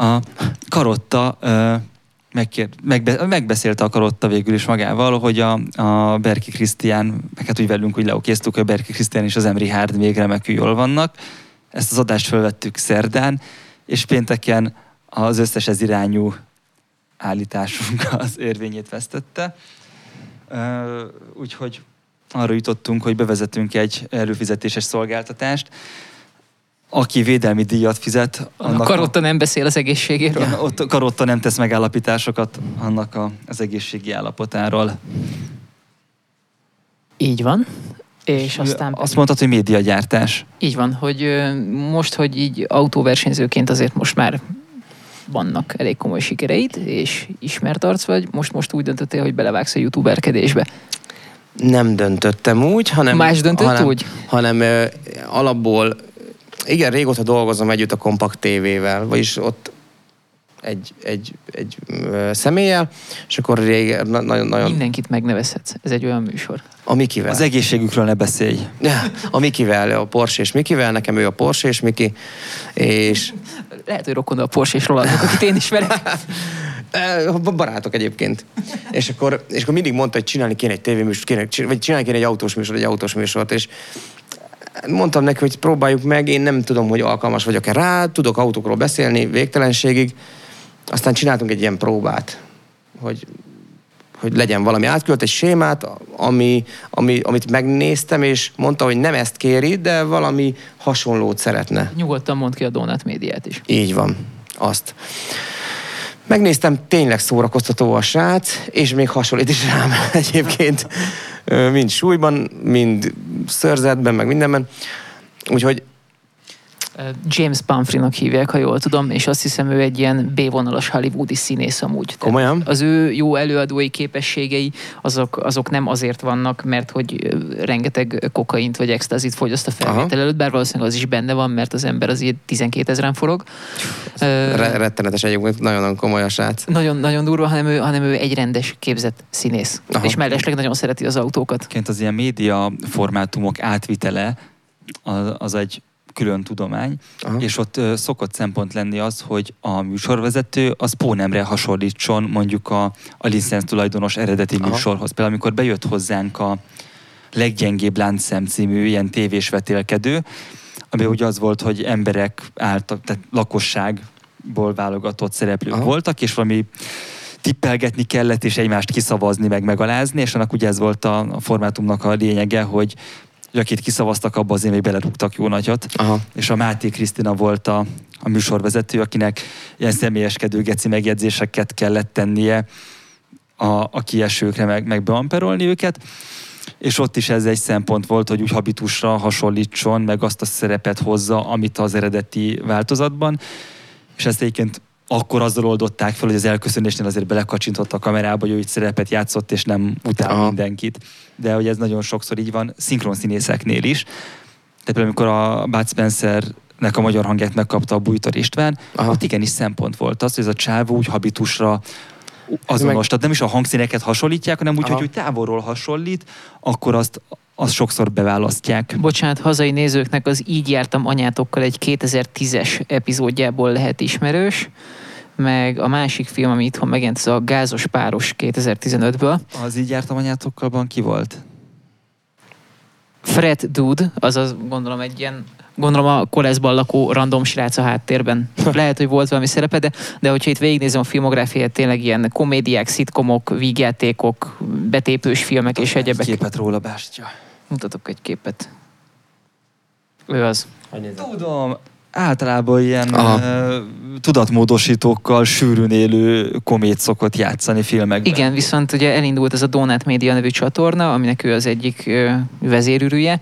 A Karotta ö, megkér, megbe, megbeszélte a Karotta végül is magával, hogy a, a Berki Krisztián, meg hát úgy velünk úgy leokéztuk, hogy a Berki Krisztián és az Emri Hárd még remekül jól vannak. Ezt az adást felvettük szerdán, és pénteken az összes ez irányú állításunk [LAUGHS] az érvényét vesztette. Úgyhogy arra jutottunk, hogy bevezetünk egy előfizetéses szolgáltatást, aki védelmi díjat fizet, A Karotta nem beszél az egészségéről. igen, ott Karotta nem tesz megállapításokat annak a, az egészségi állapotáról. Így van. És aztán Azt mondtad, hogy médiagyártás. Így van, hogy most, hogy így autóversenyzőként azért most már vannak elég komoly sikereid, és ismert arc vagy, most most úgy döntöttél, hogy belevágsz a youtuberkedésbe. Nem döntöttem úgy, hanem... Más döntött hanem, úgy? Hanem ö, alapból, igen, régóta dolgozom együtt a Compact TV-vel, vagyis ott egy, egy, egy személlyel, és akkor régen, na, nagyon, nagyon, Mindenkit megnevezhetsz. Ez egy olyan műsor. a Mikivel. Az egészségükről ne beszélj. A Mikivel, a Porsche és Mikivel, nekem ő a Porsche és Miki, és Lehet, hogy rokon a Porsche és Rolandnak, akit én ismerek. [LAUGHS] Barátok egyébként. És akkor, és akkor mindig mondta, hogy csinálni kéne egy tévéműsort, kéne, vagy csinálni kéne egy autós műsort, egy autós műsort, és mondtam neki, hogy próbáljuk meg, én nem tudom, hogy alkalmas vagyok-e rá, tudok autókról beszélni végtelenségig. Aztán csináltunk egy ilyen próbát, hogy hogy legyen valami átkölt, egy sémát, ami, ami, amit megnéztem, és mondta, hogy nem ezt kéri, de valami hasonlót szeretne. Nyugodtan mondd ki a Donut médiát is. Így van, azt. Megnéztem, tényleg szórakoztató a srác, és még hasonlít is rám [LAUGHS] egyébként, mind súlyban, mind szörzetben, meg mindenben. Úgyhogy James Pumphrey-nak hívják, ha jól tudom, és azt hiszem ő egy ilyen B-vonalas hollywoodi színész amúgy. Tehát Komolyan? Az ő jó előadói képességei, azok, azok nem azért vannak, mert hogy rengeteg kokaint vagy extazit fogyaszt a felvétel Aha. előtt, bár valószínűleg az is benne van, mert az ember azért 12 ezeren forog. Re- rettenetes egyébként, nagyon-nagyon komoly a srác. nagyon, nagyon durva, hanem ő, hanem ő egy rendes képzett színész. Aha. És mellesleg nagyon szereti az autókat. Egyébként az ilyen média formátumok átvitele az, az egy külön tudomány, Aha. és ott szokott szempont lenni az, hogy a műsorvezető az pónemre hasonlítson mondjuk a, a licensz tulajdonos eredeti Aha. műsorhoz. Például amikor bejött hozzánk a leggyengébb láncszem című ilyen tévés vetélkedő, ami ugye az volt, hogy emberek álltak, tehát lakosságból válogatott szereplők Aha. voltak, és valami tippelgetni kellett, és egymást kiszavazni, meg megalázni, és annak ugye ez volt a, a formátumnak a lényege, hogy hogy akit kiszavaztak, abba azért még belerúgtak jó nagyot. Aha. És a Máté Krisztina volt a, a műsorvezető, akinek ilyen személyeskedő geci megjegyzéseket kellett tennie a, a kiesőkre, meg, meg beamperolni őket. És ott is ez egy szempont volt, hogy úgy habitusra hasonlítson, meg azt a szerepet hozza, amit az eredeti változatban. És ezt egyébként akkor azzal oldották fel, hogy az elköszönésnél azért belekacsintott a kamerába, hogy ő így szerepet játszott, és nem utál Aha. mindenkit. De hogy ez nagyon sokszor így van, szinkron színészeknél is. Tehát például, amikor a Bud Spencernek a magyar hangját megkapta a Bújtor István, Aha. Ott igenis szempont volt az, hogy ez a csávó úgy habitusra azonos. meg- Tehát nem is a hangszíneket hasonlítják, hanem úgy, Aha. hogy úgy távolról hasonlít, akkor azt, azt sokszor beválasztják. Bocsánat, hazai nézőknek az Így jártam anyátokkal egy 2010-es epizódjából lehet ismerős, meg a másik film, ami itthon megjelent, ez a Gázos páros 2015-ből. Az így jártam anyátokkalban ki volt? Fred Dude, azaz gondolom egy ilyen gondolom a koleszban lakó random srác a háttérben. [LAUGHS] Lehet, hogy volt valami szerepe, de, de hogyha itt végignézem a filmográfiát, tényleg ilyen komédiák, szitkomok, vígjátékok, betépős filmek és egyebek. Képet róla, Bástya. Mutatok egy képet. Ő az. Tudom, általában ilyen Aha. tudatmódosítókkal sűrűn élő komét szokott játszani filmekben. Igen, viszont ugye elindult ez a Donut Media nevű csatorna, aminek ő az egyik ö, vezérűrűje.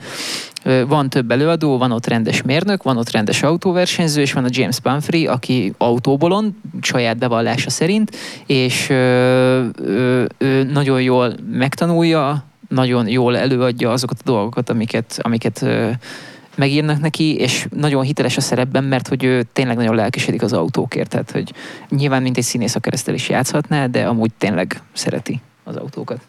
Ö, Van több előadó, van ott rendes mérnök, van ott rendes autóversenyző, és van a James Pumphrey, aki autóbolond, saját bevallása szerint, és ö, ö, ő nagyon jól megtanulja, nagyon jól előadja azokat a dolgokat, amiket, amiket ö, megírnak neki, és nagyon hiteles a szerepben, mert hogy ő tényleg nagyon lelkesedik az autókért. Tehát, hogy nyilván mint egy színész a keresztel is játszhatná, de amúgy tényleg szereti az autókat.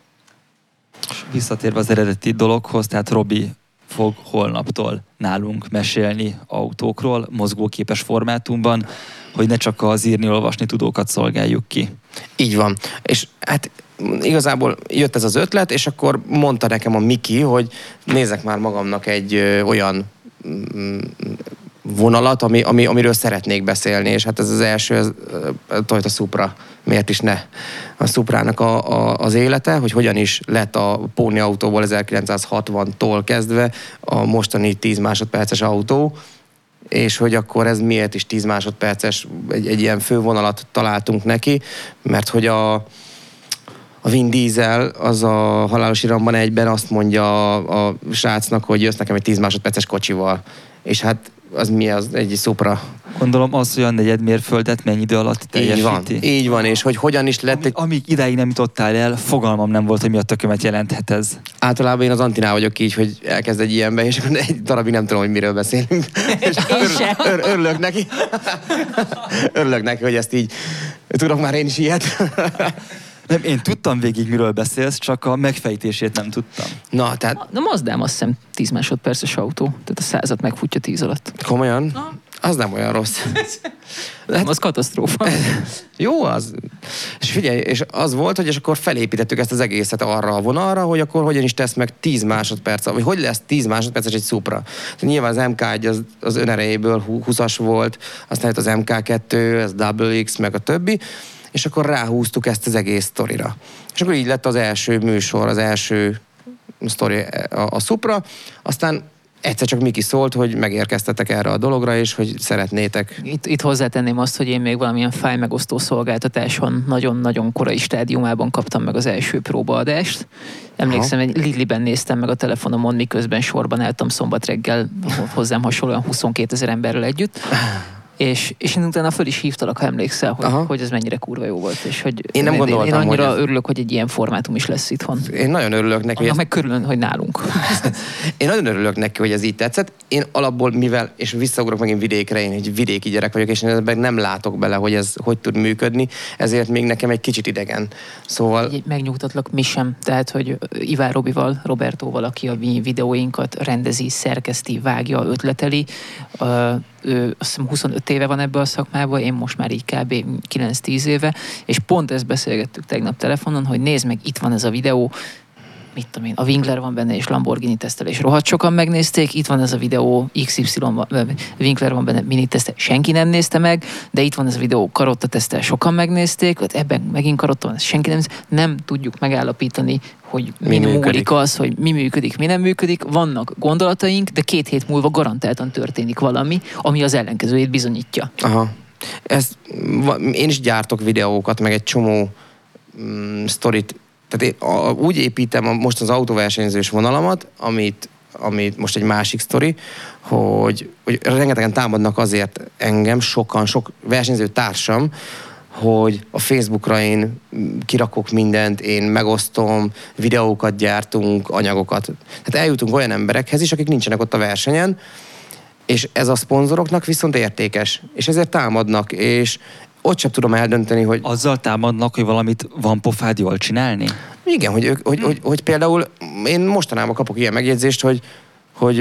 Visszatérve az eredeti dologhoz, tehát Robi fog holnaptól nálunk mesélni autókról, mozgóképes formátumban, hogy ne csak az írni-olvasni tudókat szolgáljuk ki. Így van. És hát igazából jött ez az ötlet, és akkor mondta nekem a Miki, hogy nézek már magamnak egy ö, olyan vonalat, ami, ami, amiről szeretnék beszélni, és hát ez az első, ez Toyota Supra. Miért is ne? A Suprának a, a, az élete, hogy hogyan is lett a Pony autóból 1960-tól kezdve a mostani 10 másodperces autó, és hogy akkor ez miért is 10 másodperces, egy, egy ilyen fővonalat találtunk neki, mert hogy a, a Vin Diesel az a halálos iramban egyben azt mondja a, a srácnak, hogy jössz nekem egy 10 másodperces kocsival. És hát az mi az? Egy szupra. Gondolom az, hogy a negyed mérföldet mennyi idő alatt Így van. teljesíti. Így van, és hogy hogyan is lett Ami, egy... amíg idáig nem jutottál el, fogalmam nem volt, hogy mi a tökömet jelenthet ez. Általában én az antinál vagyok így, hogy elkezd egy ilyenbe, és akkor egy darabig nem tudom, hogy miről beszélünk. [LAUGHS] és ör, ör, örülök neki. [LAUGHS] örülök neki, hogy ezt így tudok már én is ilyet. [LAUGHS] Nem, én tudtam végig, miről beszélsz, csak a megfejtését nem tudtam. Na, tehát Na Mazdám azt hiszem 10 másodperces autó, tehát a százat megfutja 10 alatt. komolyan, az nem olyan rossz. [LAUGHS] Nem, az katasztrófa. [LAUGHS] Jó az. És figyelj, és az volt, hogy és akkor felépítettük ezt az egészet arra a vonalra, hogy akkor hogyan is tesz meg 10 másodperc, vagy hogy lesz 10 másodperces egy Supra. Nyilván az MK1 az, az önerejéből 20-as volt, aztán jött az MK2, ez Double X, meg a többi, és akkor ráhúztuk ezt az egész sztorira. És akkor így lett az első műsor, az első sztori a, a Supra, aztán egyszer csak Miki szólt, hogy megérkeztetek erre a dologra, és hogy szeretnétek Itt, itt hozzátenném azt, hogy én még valamilyen fájlmegosztó szolgáltatáson nagyon-nagyon korai stádiumában kaptam meg az első próbaadást. Emlékszem, egy Lidliben néztem meg a telefonomon, miközben sorban álltam szombat reggel hozzám hasonlóan 22 ezer emberrel együtt. És, és én utána föl is hívtalak, ha emlékszel, hogy, Aha. hogy ez mennyire kurva jó volt. És hogy Én nem én, gondoltam, én annyira hogy ez- örülök, hogy egy ilyen formátum is lesz itthon. Én nagyon örülök neki, Annak ez meg körülön, hogy nálunk. [LAUGHS] Én nagyon örülök neki, hogy ez így tetszett. Én alapból, mivel, és visszaugrok megint vidékre, én egy vidéki gyerek vagyok, és én ebben nem látok bele, hogy ez hogy tud működni, ezért még nekem egy kicsit idegen. Szóval Egy- Megnyugtatlak, mi sem. Tehát, hogy Ivár Robival, Robertóval, aki a mi videóinkat rendezi, szerkeszti, vágja, ötleteli, ö, ő azt hiszem 25 éve van ebbe a szakmába, én most már így kb. 9-10 éve, és pont ezt beszélgettük tegnap telefonon, hogy nézd meg, itt van ez a videó, mit tudom én, a Winkler van benne, és Lamborghini tesztelés. Rohadt sokan megnézték, itt van ez a videó, XY Winkler van benne, mini tesztel, senki nem nézte meg, de itt van ez a videó, karotta tesztel, sokan megnézték, ott ebben megint karotta van, senki nem. Nem tudjuk megállapítani, hogy mi, Mi múlik működik. az, hogy mi működik, mi nem működik. Vannak gondolataink, de két hét múlva garantáltan történik valami, ami az ellenkezőjét bizonyítja. Aha. Ez, én is gyártok videókat, meg egy csomó mm, sztorit. Tehát én a, úgy építem a, most az autóversenyzős vonalamat, amit, amit most egy másik sztori, hogy, hogy rengetegen támadnak azért engem sokan, sok versenyző társam, hogy a Facebookra én kirakok mindent, én megosztom, videókat gyártunk, anyagokat. Tehát eljutunk olyan emberekhez is, akik nincsenek ott a versenyen, és ez a szponzoroknak viszont értékes, és ezért támadnak, és ott sem tudom eldönteni, hogy... Azzal támadnak, hogy valamit van pofád jól csinálni? Igen, hogy, ők, hogy, hogy, hogy például én mostanában kapok ilyen megjegyzést, hogy, hogy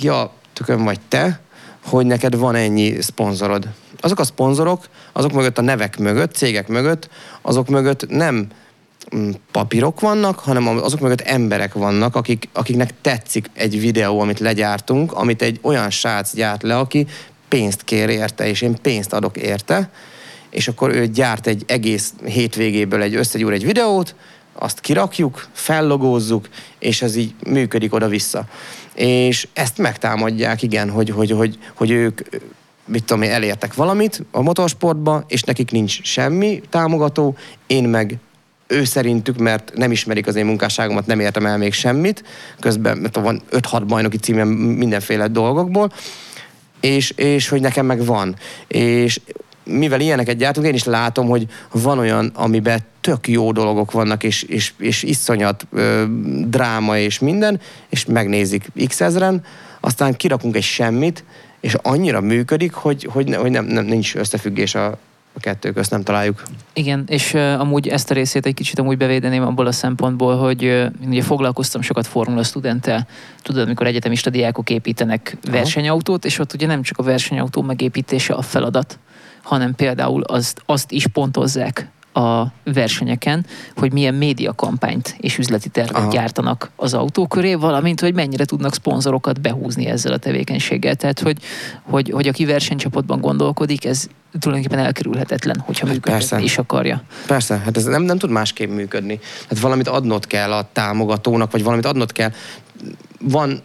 ja, tökön vagy te, hogy neked van ennyi szponzorod. Azok a szponzorok, azok mögött a nevek mögött, cégek mögött, azok mögött nem mm, papírok vannak, hanem azok mögött emberek vannak, akik, akiknek tetszik egy videó, amit legyártunk, amit egy olyan srác gyárt le, aki pénzt kér érte, és én pénzt adok érte, és akkor ő gyárt egy egész hétvégéből egy összegyúr egy videót, azt kirakjuk, fellogózzuk, és ez így működik oda-vissza. És ezt megtámadják, igen, hogy, hogy, hogy, hogy ők mit tudom én, elértek valamit a motorsportba, és nekik nincs semmi támogató, én meg ő szerintük, mert nem ismerik az én munkásságomat, nem értem el még semmit, közben mert van 5-6 bajnoki címem mindenféle dolgokból, és, és hogy nekem meg van. És mivel ilyeneket gyártunk, én is látom, hogy van olyan, amiben tök jó dolgok vannak, és, és, és iszonyat ö, dráma és minden, és megnézik x ezeren, aztán kirakunk egy semmit, és annyira működik, hogy, hogy, hogy nem, nem, nincs összefüggés a, a kettő közt nem találjuk. Igen, és uh, amúgy ezt a részét egy kicsit amúgy bevédeném abból a szempontból, hogy uh, ugye foglalkoztam sokat Formula Studenttel, tudod, amikor egyetemista diákok építenek Aha. versenyautót, és ott ugye nem csak a versenyautó megépítése a feladat, hanem például azt, azt is pontozzák a versenyeken, hogy milyen médiakampányt és üzleti tervet Aha. gyártanak az autó köré, valamint, hogy mennyire tudnak szponzorokat behúzni ezzel a tevékenységgel. Tehát, hogy, hogy, hogy aki versenycsapatban gondolkodik, ez tulajdonképpen elkerülhetetlen, hogyha működni is akarja. Persze, hát ez nem, nem tud másképp működni. Hát valamit adnod kell a támogatónak, vagy valamit adnod kell. Van...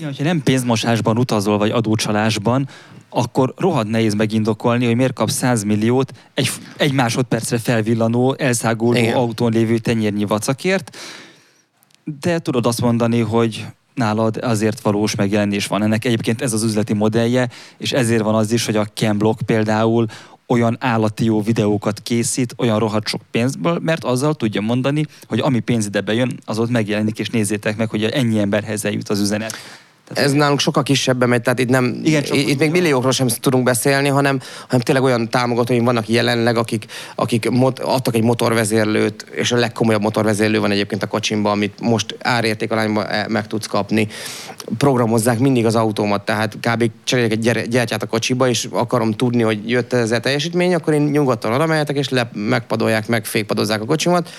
Ja, hogyha nem pénzmosásban utazol, vagy adócsalásban, akkor rohadt nehéz megindokolni, hogy miért kap 100 milliót egy, egy másodpercre felvillanó, elszáguló Igen. autón lévő tenyérnyi vacakért, de tudod azt mondani, hogy nálad azért valós megjelenés van. Ennek egyébként ez az üzleti modellje, és ezért van az is, hogy a Camblock például olyan állati jó videókat készít, olyan rohadt sok pénzből, mert azzal tudja mondani, hogy ami pénz ide bejön, az ott megjelenik, és nézzétek meg, hogy ennyi emberhez eljut az üzenet. Tehát ez nálunk sokkal kisebben megy, tehát itt, nem, igen, csak itt még milliókról sem tudunk beszélni, hanem, hanem tényleg olyan támogatóim vannak jelenleg, akik, akik mot, adtak egy motorvezérlőt, és a legkomolyabb motorvezérlő van egyébként a kocsimban, amit most árértékalányban e, meg tudsz kapni. Programozzák mindig az autómat, tehát kb. cseréljek egy gyertyát a kocsiba, és akarom tudni, hogy jött ez a teljesítmény, akkor én nyugodtan oda mehetek, és le, megpadolják, meg fékpadozzák a kocsimat.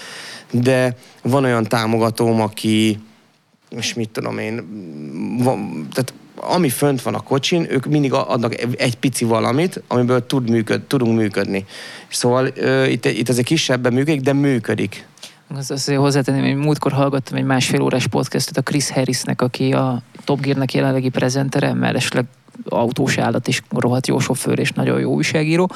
De van olyan támogatóm, aki, és mit tudom én, van, tehát ami fönt van a kocsin, ők mindig adnak egy pici valamit, amiből tud működ, tudunk működni. Szóval uh, itt, itt ez egy kisebben működik, de működik. Az azért hozzátenném, hogy múltkor hallgattam egy másfél órás podcastot a Chris Harrisnek, aki a Top Gear-nek jelenlegi prezentere, mellesleg autós állat is rohadt jó sofőr és nagyon jó újságíró.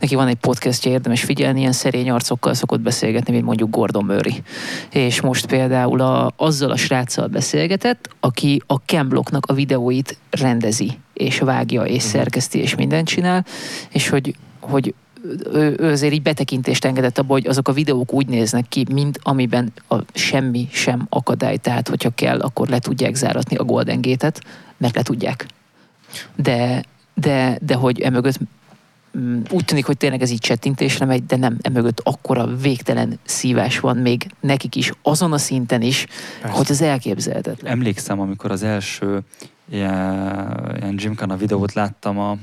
Neki van egy podcastja, érdemes figyelni, ilyen szerény arcokkal szokott beszélgetni, mint mondjuk Gordon Murray. És most például a, azzal a sráccal beszélgetett, aki a Camblocknak a videóit rendezi, és vágja, és uh-huh. szerkeszti, és mindent csinál, és hogy, hogy ő, ő azért így betekintést engedett abba, hogy azok a videók úgy néznek ki, mint amiben a semmi sem akadály. Tehát, hogyha kell, akkor le tudják záratni a Golden Gate-et, mert le tudják de, de, de hogy emögött mm, úgy tűnik, hogy tényleg ez így csettintésre megy, de nem, emögött akkora végtelen szívás van még nekik is, azon a szinten is, Persze. hogy az elképzelhetetlen. Emlékszem, amikor az első ilyen, ilyen Gymkhana videót láttam a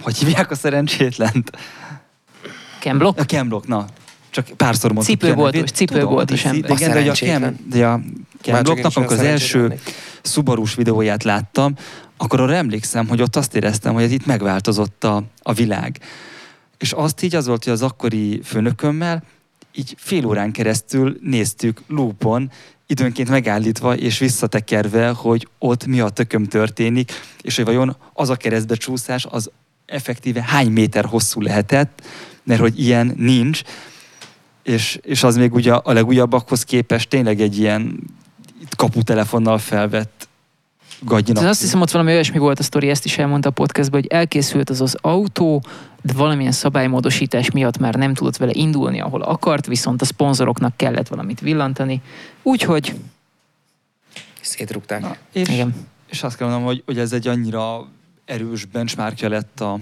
hogy hívják a szerencsétlent? Kemblock? A Kemblock, na. Csak párszor mondtuk. Cipőboltos, cipőboltos ember. Igen, de a, Kem, de a Kemblocknak, amikor az első lennék Subarus videóját láttam, akkor arra emlékszem, hogy ott azt éreztem, hogy itt megváltozott a, a világ. És azt így az volt, hogy az akkori főnökömmel így fél órán keresztül néztük lúpon, időnként megállítva és visszatekerve, hogy ott mi a tököm történik, és hogy vajon az a keresztbecsúszás az effektíve hány méter hosszú lehetett, mert hogy ilyen nincs, és, és az még ugye a legújabbakhoz képest tényleg egy ilyen kaputelefonnal felvett gagyinak. De azt hiszem, ott valami olyasmi volt a sztori, ezt is elmondta a podcastban, hogy elkészült az az autó, de valamilyen szabálymódosítás miatt már nem tudott vele indulni, ahol akart, viszont a szponzoroknak kellett valamit villantani. Úgyhogy, Szétrugták. Na, és, igen. és azt kell mondanom, hogy, hogy ez egy annyira erős benchmarkja lett a,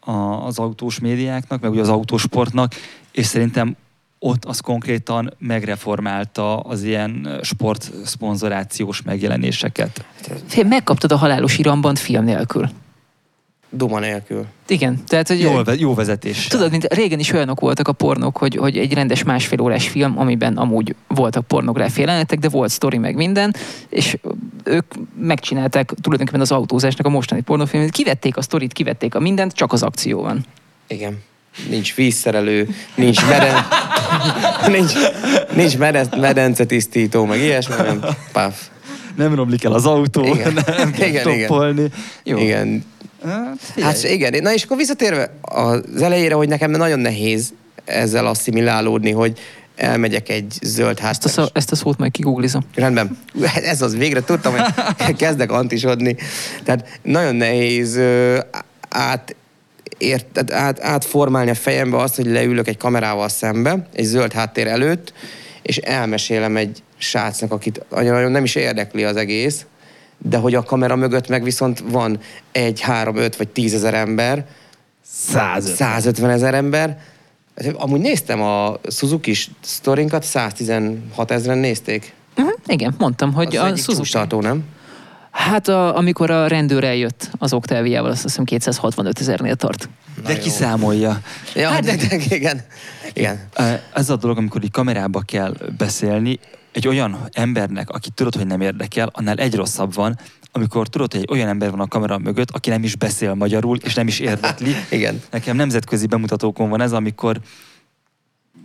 a, az autós médiáknak, meg ugye az autósportnak, és szerintem ott az konkrétan megreformálta az ilyen sport szponzorációs megjelenéseket. Fél, megkaptad a halálos iramban film nélkül. Duma nélkül. Igen, tehát hogy Jól, jó vezetés. Tudod, mint régen is olyanok voltak a pornók, hogy, hogy egy rendes másfél órás film, amiben amúgy voltak pornográfia jelenetek, de volt sztori meg minden, és ők megcsinálták tulajdonképpen az autózásnak a mostani pornófilmet. Kivették a sztorit, kivették a mindent, csak az akció van. Igen. Nincs vízszerelő, nincs meden... [LAUGHS] nincs, nincs meden, medence tisztító, meg ilyesmi, nem. Paf. Nem romlik el az autó, Igen. [LAUGHS] nem kell Igen, igen. stoppolni. Jó. Igen. Hát. Hát igen, na és akkor visszatérve az elejére, hogy nekem nagyon nehéz ezzel asszimilálódni, hogy elmegyek egy zöld Ezt a, ezt a szót majd kigooglizom. Rendben. Ez az, végre tudtam, hogy [LAUGHS] kezdek antisodni. Tehát nagyon nehéz át, ért, tehát át, átformálni a fejembe azt, hogy leülök egy kamerával szembe, egy zöld háttér előtt, és elmesélem egy srácnak, akit nagyon nem is érdekli az egész, de hogy a kamera mögött meg viszont van egy, három, öt vagy tízezer ember, 150. 150 ezer ember. Amúgy néztem a Suzuki sztorinkat, 116 ezeren nézték. Uh-huh. Igen, mondtam, hogy Az a egyik Suzuki. csúcstartó, nem? Hát a, amikor a rendőr eljött az Octaviával, azt hiszem 265 ezernél tart. De jó. kiszámolja. Ja, Hát de, de, igen. igen. Ez a dolog, amikor így kamerába kell beszélni, egy olyan embernek, aki tudod, hogy nem érdekel, annál egy rosszabb van, amikor tudod, hogy egy olyan ember van a kamera mögött, aki nem is beszél magyarul, és nem is érdekli. [LAUGHS] Igen. Nekem nemzetközi bemutatókon van ez, amikor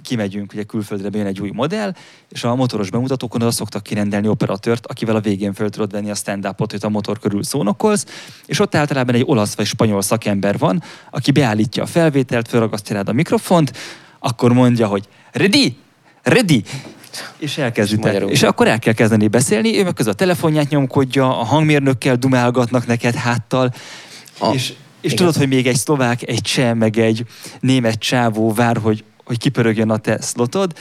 kimegyünk, ugye külföldre bejön egy új modell, és a motoros bemutatókon oda szoktak kirendelni operatőrt, akivel a végén föl tudod venni a stand-upot, hogy a motor körül szónokolsz, és ott általában egy olasz vagy spanyol szakember van, aki beállítja a felvételt, felragasztja rád a mikrofont, akkor mondja, hogy ready, ready, és elkezditek. magyarul. És akkor el kell kezdeni beszélni, ő meg közben a telefonját nyomkodja, a hangmérnökkel dumálgatnak neked háttal, A- és, és igen. tudod, hogy még egy szlovák, egy cseh, meg egy német csávó vár, hogy, hogy kipörögjön a te szlotod,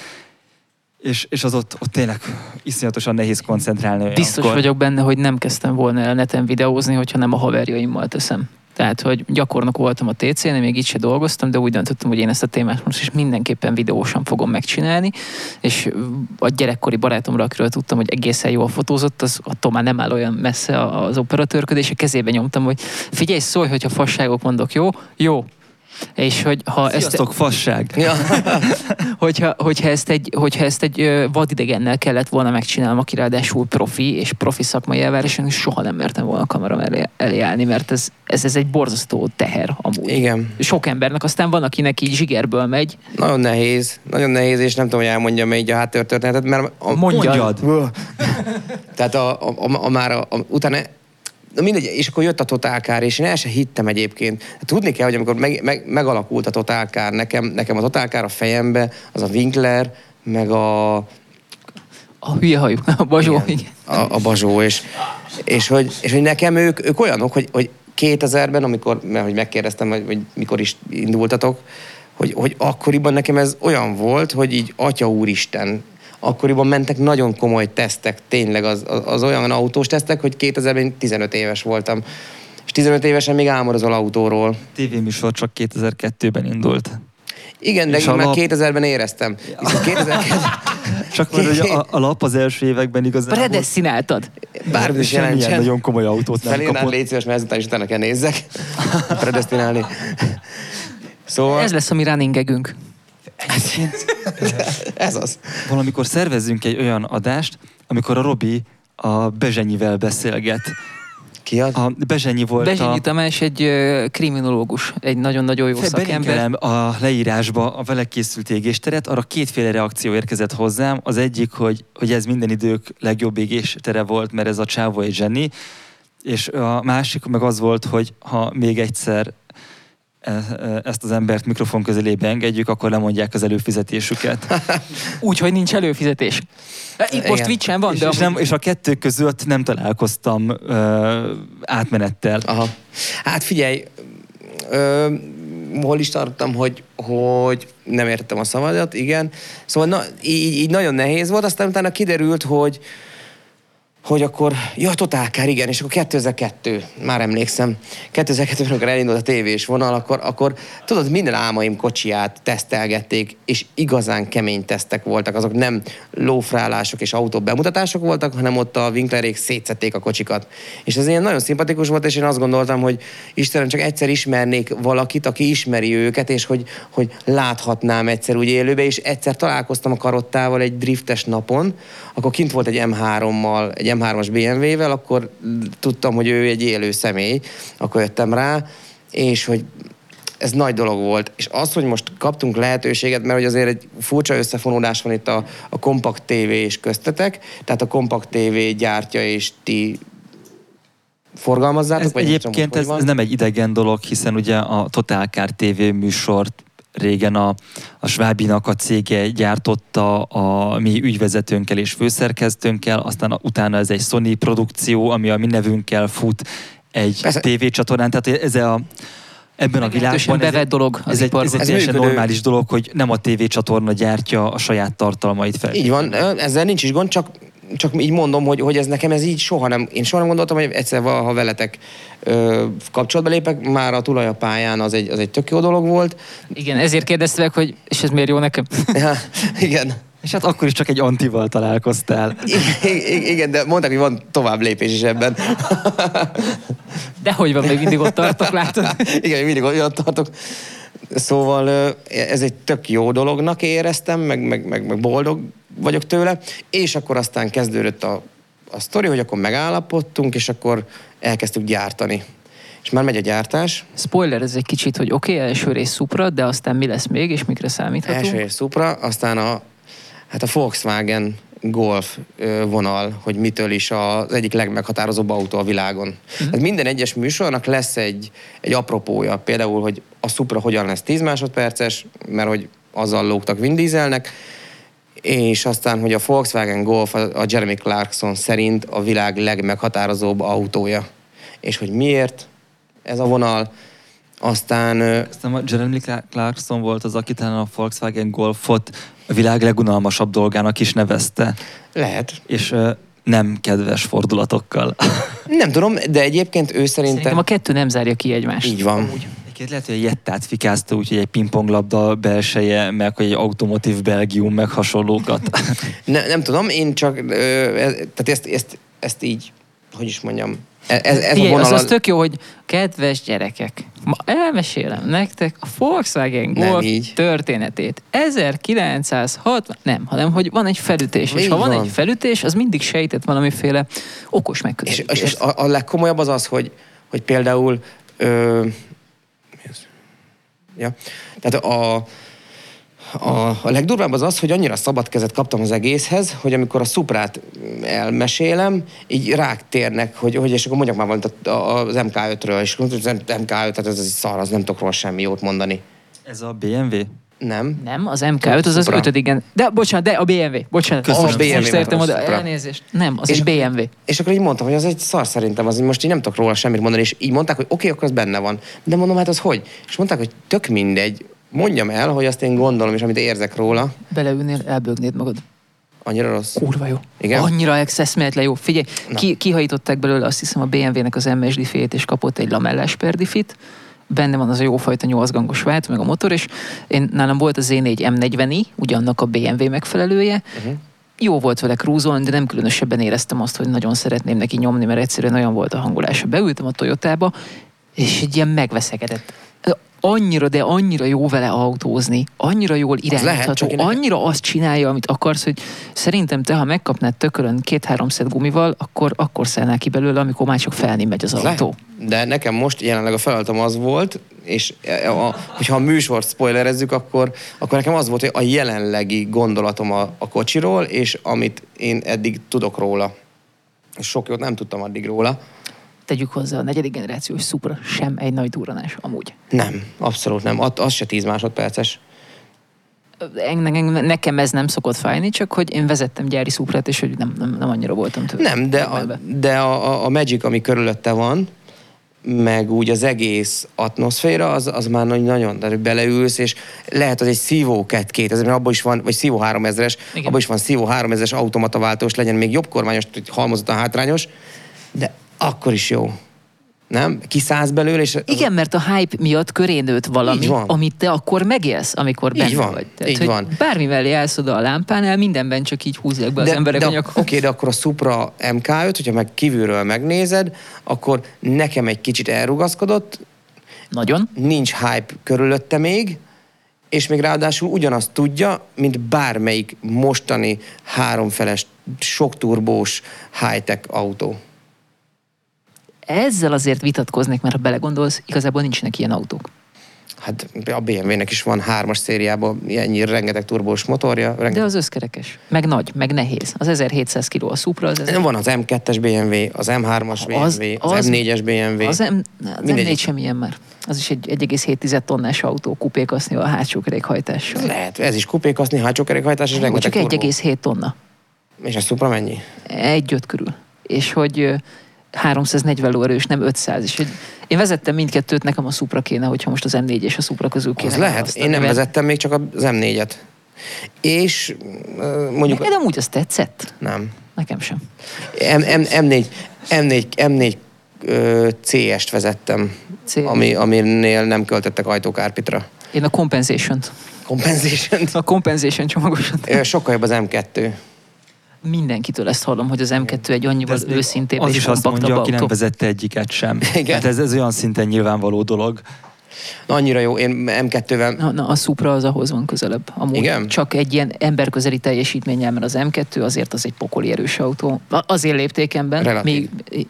és, és az ott, ott tényleg iszonyatosan nehéz koncentrálni. olyankor. Biztos vagyok benne, hogy nem kezdtem volna el neten videózni, hogyha nem a haverjaimmal teszem. Tehát, hogy gyakornok voltam a TC-nél, még így se dolgoztam, de úgy döntöttem, hogy én ezt a témát most is mindenképpen videósan fogom megcsinálni, és a gyerekkori barátomra, akiről tudtam, hogy egészen jól fotózott, az attól már nem áll olyan messze az operatőrködés, a kezébe nyomtam, hogy figyelj, szólj, hogyha fasságok mondok, jó? Jó. És hogy ha ezt, Sziasztok, fasság! Ja. [LAUGHS] hogyha, hogyha, ezt egy, hogyha ezt egy vadidegennel kellett volna megcsinálnom, aki ráadásul profi és profi szakmai elváráson, soha nem mertem volna a kamera elé, elé állni, mert ez, ez, ez egy borzasztó teher amúgy. Igen. Sok embernek, aztán van, akinek így zsigerből megy. Nagyon nehéz. Nagyon nehéz, és nem tudom, hogy elmondjam így a háttértörténetet, mert... A, Mondjad! [LAUGHS] Tehát a, a, a, a már a, a, utána Na mindegy, és akkor jött a totálkár, és én el sem hittem egyébként. Tudni kell, hogy amikor meg, meg, megalakult a totálkár, nekem, nekem a totálkár a fejembe, az a Winkler, meg a, A hülye hajú, a bazsó. Igen. Igen. a, a Bazsó, és, és, hogy, és hogy nekem ők, ők olyanok, hogy, hogy 2000-ben, amikor, mert hogy megkérdeztem, hogy, hogy mikor is indultatok, hogy, hogy akkoriban nekem ez olyan volt, hogy így Atya Úristen, akkoriban mentek nagyon komoly tesztek, tényleg az, az, az olyan autós tesztek, hogy 2000-ben én 15 éves voltam. És 15 évesen még álmodozol autóról. tévéműsor csak 2002-ben indult. Igen, de én már lap- 2000-ben éreztem. Viszont 2002 [LAUGHS] Csak mert hogy a, a lap az első években igazából Predestináltad. bármit is jelentsen. nagyon komoly autót nem Felírnál, kapott. légy szíves, mert ezután is utána kell nézzek. [LAUGHS] Predestinálni. Szóval Ez lesz a mi runningegünk. [LAUGHS] ez az. Valamikor szervezzünk egy olyan adást, amikor a Robi a Bezsenyivel beszélget. Ki az? A Bezsenyi volt Bezsenyi a... Tamás egy ö, kriminológus, egy nagyon-nagyon jó Fe- szakember. a leírásba a vele készült égésteret, arra kétféle reakció érkezett hozzám. Az egyik, hogy, hogy ez minden idők legjobb égéstere volt, mert ez a csávó egy zseni, és a másik meg az volt, hogy ha még egyszer ezt az embert mikrofon közelébe engedjük, akkor lemondják az előfizetésüket. [LAUGHS] Úgyhogy nincs előfizetés. Itt most Igen. Twitch-en van, és, de és, amúgy- nem, és a kettő között nem találkoztam ö, átmenettel. Aha. Hát figyelj, ö, hol is tartottam, hogy, hogy nem értettem a szavadat, igen. Szóval na, így, így nagyon nehéz volt, aztán utána kiderült, hogy, hogy akkor, ja, totálkár, igen, és akkor 2002, már emlékszem, 2002 amikor elindult a tévés vonal, akkor, akkor tudod, minden álmaim kocsiját tesztelgették, és igazán kemény tesztek voltak, azok nem lófrálások és autó bemutatások voltak, hanem ott a Winklerék szétszették a kocsikat. És ez ilyen nagyon szimpatikus volt, és én azt gondoltam, hogy Istenem, csak egyszer ismernék valakit, aki ismeri őket, és hogy, hogy láthatnám egyszer úgy élőbe, és egyszer találkoztam a karottával egy driftes napon, akkor kint volt egy M3-mal, egy M3-as BMW-vel, akkor tudtam, hogy ő egy élő személy, akkor jöttem rá, és hogy ez nagy dolog volt. És az, hogy most kaptunk lehetőséget, mert hogy azért egy furcsa összefonódás van itt a, a Compact TV és köztetek, tehát a Compact TV gyártja és ti forgalmazzátok? Ez vagy nem egyébként hogy ez, ez nem egy idegen dolog, hiszen ugye a Totálkár TV műsort régen a, a Svábinak a cége gyártotta a mi ügyvezetőnkkel és főszerkesztőnkkel, aztán utána ez egy Sony produkció, ami a mi nevünkkel fut egy Persze. tévécsatornán, tehát ez a ebben a világban ez, bevett dolog az ez, egy, ez egy Ez teljesen működő. normális dolog, hogy nem a tévécsatorna gyártja a saját tartalmait fel. Így van, ezzel nincs is gond, csak, csak így mondom, hogy, hogy ez nekem ez így soha nem, én soha nem gondoltam, hogy egyszer ha veletek ö, kapcsolatba lépek, már a tulajapályán az egy, az egy tök jó dolog volt. Igen, ezért kérdezte meg, hogy és ez miért jó nekem? [LAUGHS] Ja, igen. És hát akkor is csak egy antival találkoztál. [LAUGHS] I- igen, de mondták, hogy van tovább lépés is ebben. De hogy van, még mindig ott tartok, látod? [LAUGHS] Igen, mindig olyan tartok. Szóval ez egy tök jó dolognak éreztem, meg, meg, meg, meg boldog vagyok tőle, és akkor aztán kezdődött a, a sztori, hogy akkor megállapodtunk, és akkor elkezdtük gyártani. És már megy a gyártás, Spoiler, ez egy kicsit, hogy oké, okay, első rész Supra, de aztán mi lesz még, és mikre számíthatunk? első és Supra, aztán a, hát a Volkswagen Golf vonal, hogy mitől is az egyik legmeghatározóbb autó a világon. Uh-huh. Tehát minden egyes műsornak lesz egy, egy apropója, például, hogy a Supra hogyan lesz 10 másodperces, mert hogy azzal lógtak Vin Dieselnek, és aztán, hogy a Volkswagen Golf a a Jeremy Clarkson szerint a világ legmeghatározóbb autója. És hogy miért ez a vonal, aztán Aztán a Jeremy Cla- Clarkson volt az, aki talán a Volkswagen Golfot a világ legunalmasabb dolgának is nevezte, lehet, és nem kedves fordulatokkal. [LAUGHS] Nem tudom, de egyébként ő Szerintem szerintem... a kettő nem zárja ki egymást. Így van. Egyébként lehet, hogy egy jettát fikázta, úgyhogy egy pingponglabda belseje, meg hogy egy automotív Belgium, meg hasonlókat. [LAUGHS] Ne, nem tudom, én csak... Ö, ez, tehát ezt, ezt, ezt így, hogy is mondjam, e- ez, ez a Figyelj, az, vonal... az tök jó, hogy kedves gyerekek, ma elmesélem nektek a Volkswagen Golf történetét. 1960, nem, hanem hogy van egy felütés, és ha van, van. egy felütés, az mindig sejtett valamiféle okos És, megközelítést. és a, a legkomolyabb az az, hogy, hogy például... Ö, mi ez? ja. Tehát a, a, a legdurvább az az, hogy annyira szabad kezet kaptam az egészhez, hogy amikor a szuprát elmesélem, így rák térnek, hogy, hogy és akkor mondjak már valamit az MK5-ről, és az MK5, tehát ez, ez egy szar, az nem tudok róla semmi jót mondani. Ez a BMW? Nem? Nem, az MK5 az az Supra. De bocsánat, de a BMW. Bocsánat. Köszönöm. Most, A BMW most értem oda. Elnézést. Nem, az És egy BMW. És akkor így mondtam, hogy az egy szar szerintem, az most így nem tudok róla semmit mondani, és így mondták, hogy oké, okay, akkor az benne van. De mondom, hát az hogy? És mondták, hogy tök mindegy, mondjam el, hogy azt én gondolom, és amit érzek róla, Beleülnél, elbögnéd magad. annyira rossz. Kurva jó. Igen? Annyira eszméletlen jó. Figyelj, Na. ki, kihajították belőle azt hiszem a BMW-nek az MS diffét, és kapott egy lamellás perdifit. Benne van az a jófajta nyolcgangos vált, meg a motor, és én, nálam volt az Z4 M40i, ugyannak a BMW megfelelője. Uh-huh. Jó volt vele krúzolni, de nem különösebben éreztem azt, hogy nagyon szeretném neki nyomni, mert egyszerűen olyan volt a hangulása. Beültem a Toyotába, és egy ilyen megveszekedett. Annyira, de annyira jó vele autózni, annyira jól lehet, irányítható, csak én- annyira azt csinálja, amit akarsz, hogy szerintem te, ha megkapnád tökölön két-három szed gumival, akkor, akkor szállnál ki belőle, amikor már csak felni megy az Az autó. lehet. De nekem most jelenleg a feladatom az volt, és a, a, hogyha a műsort spoilerezzük, akkor, akkor nekem az volt, hogy a jelenlegi gondolatom a, a kocsiról, és amit én eddig tudok róla. És sok jót nem tudtam addig róla. Tegyük hozzá, a negyedik generációs Supra sem egy nagy durranás amúgy. Nem, abszolút nem. At, az se 10 másodperces. Nekem, ez nem szokott fájni, csak hogy én vezettem gyári Suprát, és hogy nem, nem, nem annyira voltam tőle. Nem, de, a, de a, a- Magic, ami körülötte van, meg úgy az egész atmoszféra, az, az már nagy- nagyon, de beleülsz, és lehet az egy szívó 2000, mert abban is van, vagy szívó 3000-es, Igen. abban is van szívó 3000-es automataváltós, legyen még jobb kormányos, hogy halmozottan hátrányos, de akkor is jó. Nem? Kiszállsz belőle, és... Igen, mert a hype miatt köré nőtt valami, Így amit te akkor megélsz, amikor Így benne van, vagy. így hogy van. Bármi mellé állsz oda a lámpánál, mindenben csak így húzzák be az de, emberek de, a nyakot. Oké, de akkor a Supra MK5, hogyha meg kívülről megnézed, akkor nekem egy kicsit elrugaszkodott, Nagyon. nincs hype körülötte még, és még ráadásul ugyanazt tudja, mint bármelyik mostani háromfeles, sok turbós high-tech autó. Ezzel azért vitatkoznék, mert ha belegondolsz, igazából nincsenek ilyen autók. Hát a BMW-nek is van hármas szériában ennyi rengeteg turbós motorja. De Rengeteg... az összkerekes. Meg nagy, meg nehéz. Az 1700 kg a Supra, az, ezer... Van az M2-es BMW, az M3-as BMW, az, az, az- M4-es BMW. az, M... az Mindegyik. M4 sem ilyen már. Az is egy 1,7 tonnás autó, kupékaszni a hátsó kerékhajtással. Lehet, ez is kupékaszni, hátsó kerékhajtás, és Ó, rengeteg Csak turbó. 1,7 tonna. És a Supra mennyi? Egy öt körül. És hogy 340 lóerős, nem 500. És hogy én vezettem mindkettőt, nekem a Supra kéne, hogyha most az M4 és a Supra közül kéne Az lehet. Én nem mert- vezettem még csak az M4-et. És mondjuk... Neked amúgy az tetszett? Nem. Nekem sem. M, M, M4, M4, M4 ö, CS-t vezettem, C. ami, aminél nem költöttek ajtókárpitra. Én a Compensation-t. Compensation. A Compensation csomagosat. Sokkal jobb az M2. Mindenkitől ezt hallom, hogy az M2 egy annyival ez őszintébb az és is azt mondja, aki nem vezette egyiket sem. [LAUGHS] Igen. Hát ez, ez olyan szinten nyilvánvaló dolog. Na, annyira jó, én M2-vel... Na, na, a Supra az ahhoz van közelebb. Amúgy Igen? Csak egy ilyen emberközeli teljesítménnyel, mert az M2 azért az egy pokoli erős autó. Azért léptékemben. Relatív. Még,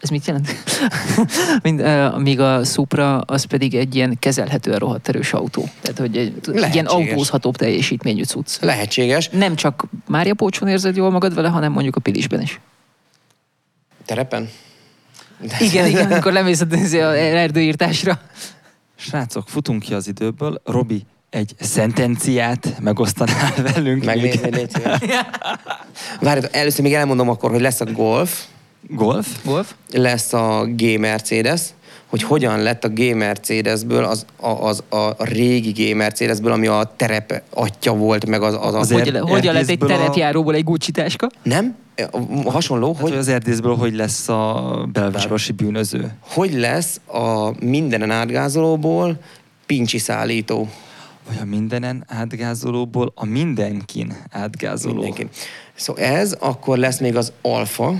ez mit jelent? [LAUGHS] Mind, uh, míg a Supra az pedig egy ilyen kezelhetően rohadt erős autó. Tehát, hogy egy ilyen Lehetséges. autózhatóbb teljesítményű cucc. Lehetséges. Nem csak Mária Pócson érzed jól magad vele, hanem mondjuk a Pilisben is. Terepen? Igen, igen, [LAUGHS] amikor lemész a a erdőírtásra. Srácok, futunk ki az időből. Robi, egy szentenciát megosztanál [LAUGHS] velünk? Megnézni, még? Várj, először még elmondom akkor, hogy lesz a Golf, Golf? Wolf? lesz a G Mercedes, hogy hogyan lett a G Mercedesből az a, az a régi G Mercedesből, ami a terep atya volt, meg az, az, az Azért- Hogy, hogyan lett egy a- terepjáróból egy Gucci táska? Nem? Hasonló, Hát, hogy hogy, az erdészből hogy lesz a belvárosi bűnöző? hogy lesz a mindenen átgázolóból pincsi szállító Vagy a mindenen átgázolóból a mindenkin átgázoló. mindenki. Szóval ez, akkor lesz még az Alfa,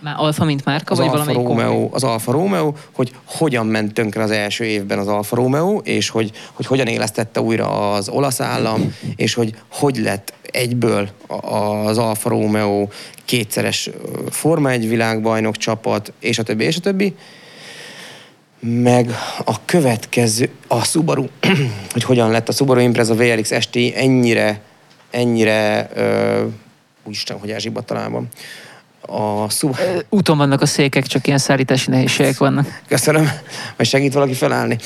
Már Alfa, mint márka, az vagy Alfa Romeo, kombi? az Alfa Romeo, hogy hogyan ment tönkre az első évben az Alfa Romeo, és hogy, hogy hogyan élesztette újra az olasz állam, és hogy hogy lett egyből a- az Alfa Romeo kétszeres Forma 1 világbajnok csapat, és a többi, és a többi. Meg a következő, a Subaru, [CLEARS THROAT] hogy hogyan lett a Subaru Impreza VRX ST ennyire, ennyire, ö, úristen, hogy elzsibbadt találban. A Ö, Úton vannak a székek, csak ilyen szállítási nehézségek vannak. Köszönöm, vagy segít valaki felállni.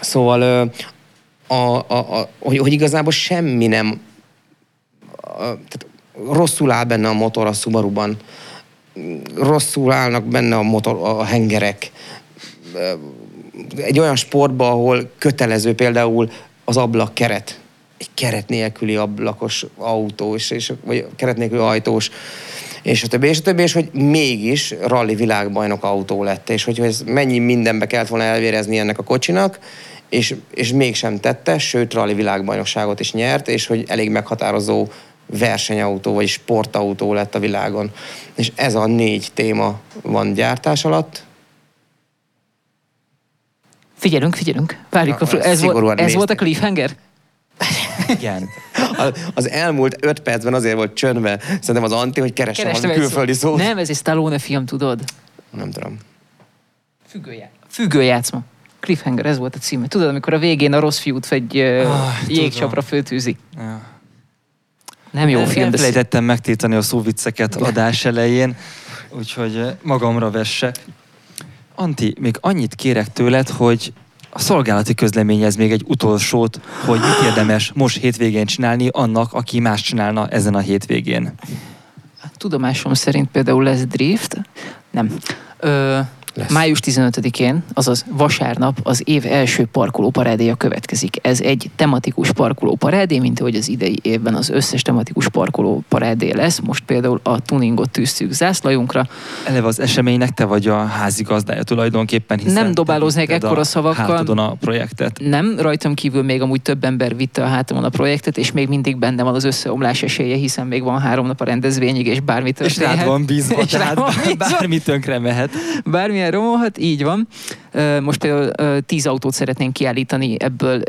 Szóval, a, a, a, hogy, hogy igazából semmi nem, a, tehát rosszul áll benne a motor a Subaruban, rosszul állnak benne a motor, a hengerek. Egy olyan sportban, ahol kötelező például az ablak keret, egy keret nélküli ablakos autó, és, és, vagy keret nélküli ajtós, és a többi, és a többi, és hogy mégis rally világbajnok autó lett, és hogy ez mennyi mindenbe kellett volna elvérezni ennek a kocsinak, és, és mégsem tette, sőt rally világbajnokságot is nyert, és hogy elég meghatározó versenyautó, vagy sportautó lett a világon. És ez a négy téma van gyártás alatt. Figyelünk, figyelünk. Várjuk. Na, A, ez, volt, ez néztek. volt a cliffhanger? Igen. A- Az elmúlt öt percben azért volt csöndbe, szerintem az Anti, hogy keresse valami egy külföldi szó- szót. Nem, ez egy Stallone film, tudod? Nem tudom. Függőjátszma. Függőjátszma. Cliffhanger, ez volt a címe. Tudod, amikor a végén a rossz fiút egy uh, Ah, jégcsapra föltűzi. Ja. Nem jó El- film, de szép. Elfelejtettem megtiltani a szóvicceket adás elején. úgyhogy magamra vessek. Anti, még annyit kérek tőled, hogy a szolgálati közleményez még egy utolsót, hogy mit érdemes most hétvégén csinálni annak, aki más csinálna ezen a hétvégén. Tudomásom szerint például lesz drift. Nem. Ö, Lesz. Május 15-én, azaz vasárnap az év első parkolóparádéja következik. Ez egy tematikus parkolóparádé, mint ahogy az idei évben az összes tematikus parkolóparádé lesz. Most például a tuningot tűztük zászlajunkra. Eleve az eseménynek te vagy a házigazdája tulajdonképpen, hiszen Nem dobálóznék ekkora szavakkal. a projektet. Nem, rajtam kívül még amúgy több ember vitte a hátamon a projektet, és még mindig benne van az összeomlás esélye, hiszen még van három nap a rendezvényig, és bármi És rád van bízva, [LAUGHS] És rám tehát van bízva. bármi tönkre mehet. Bármilyen romolhat, így van. Most például tíz autót szeretnénk kiállítani, ebből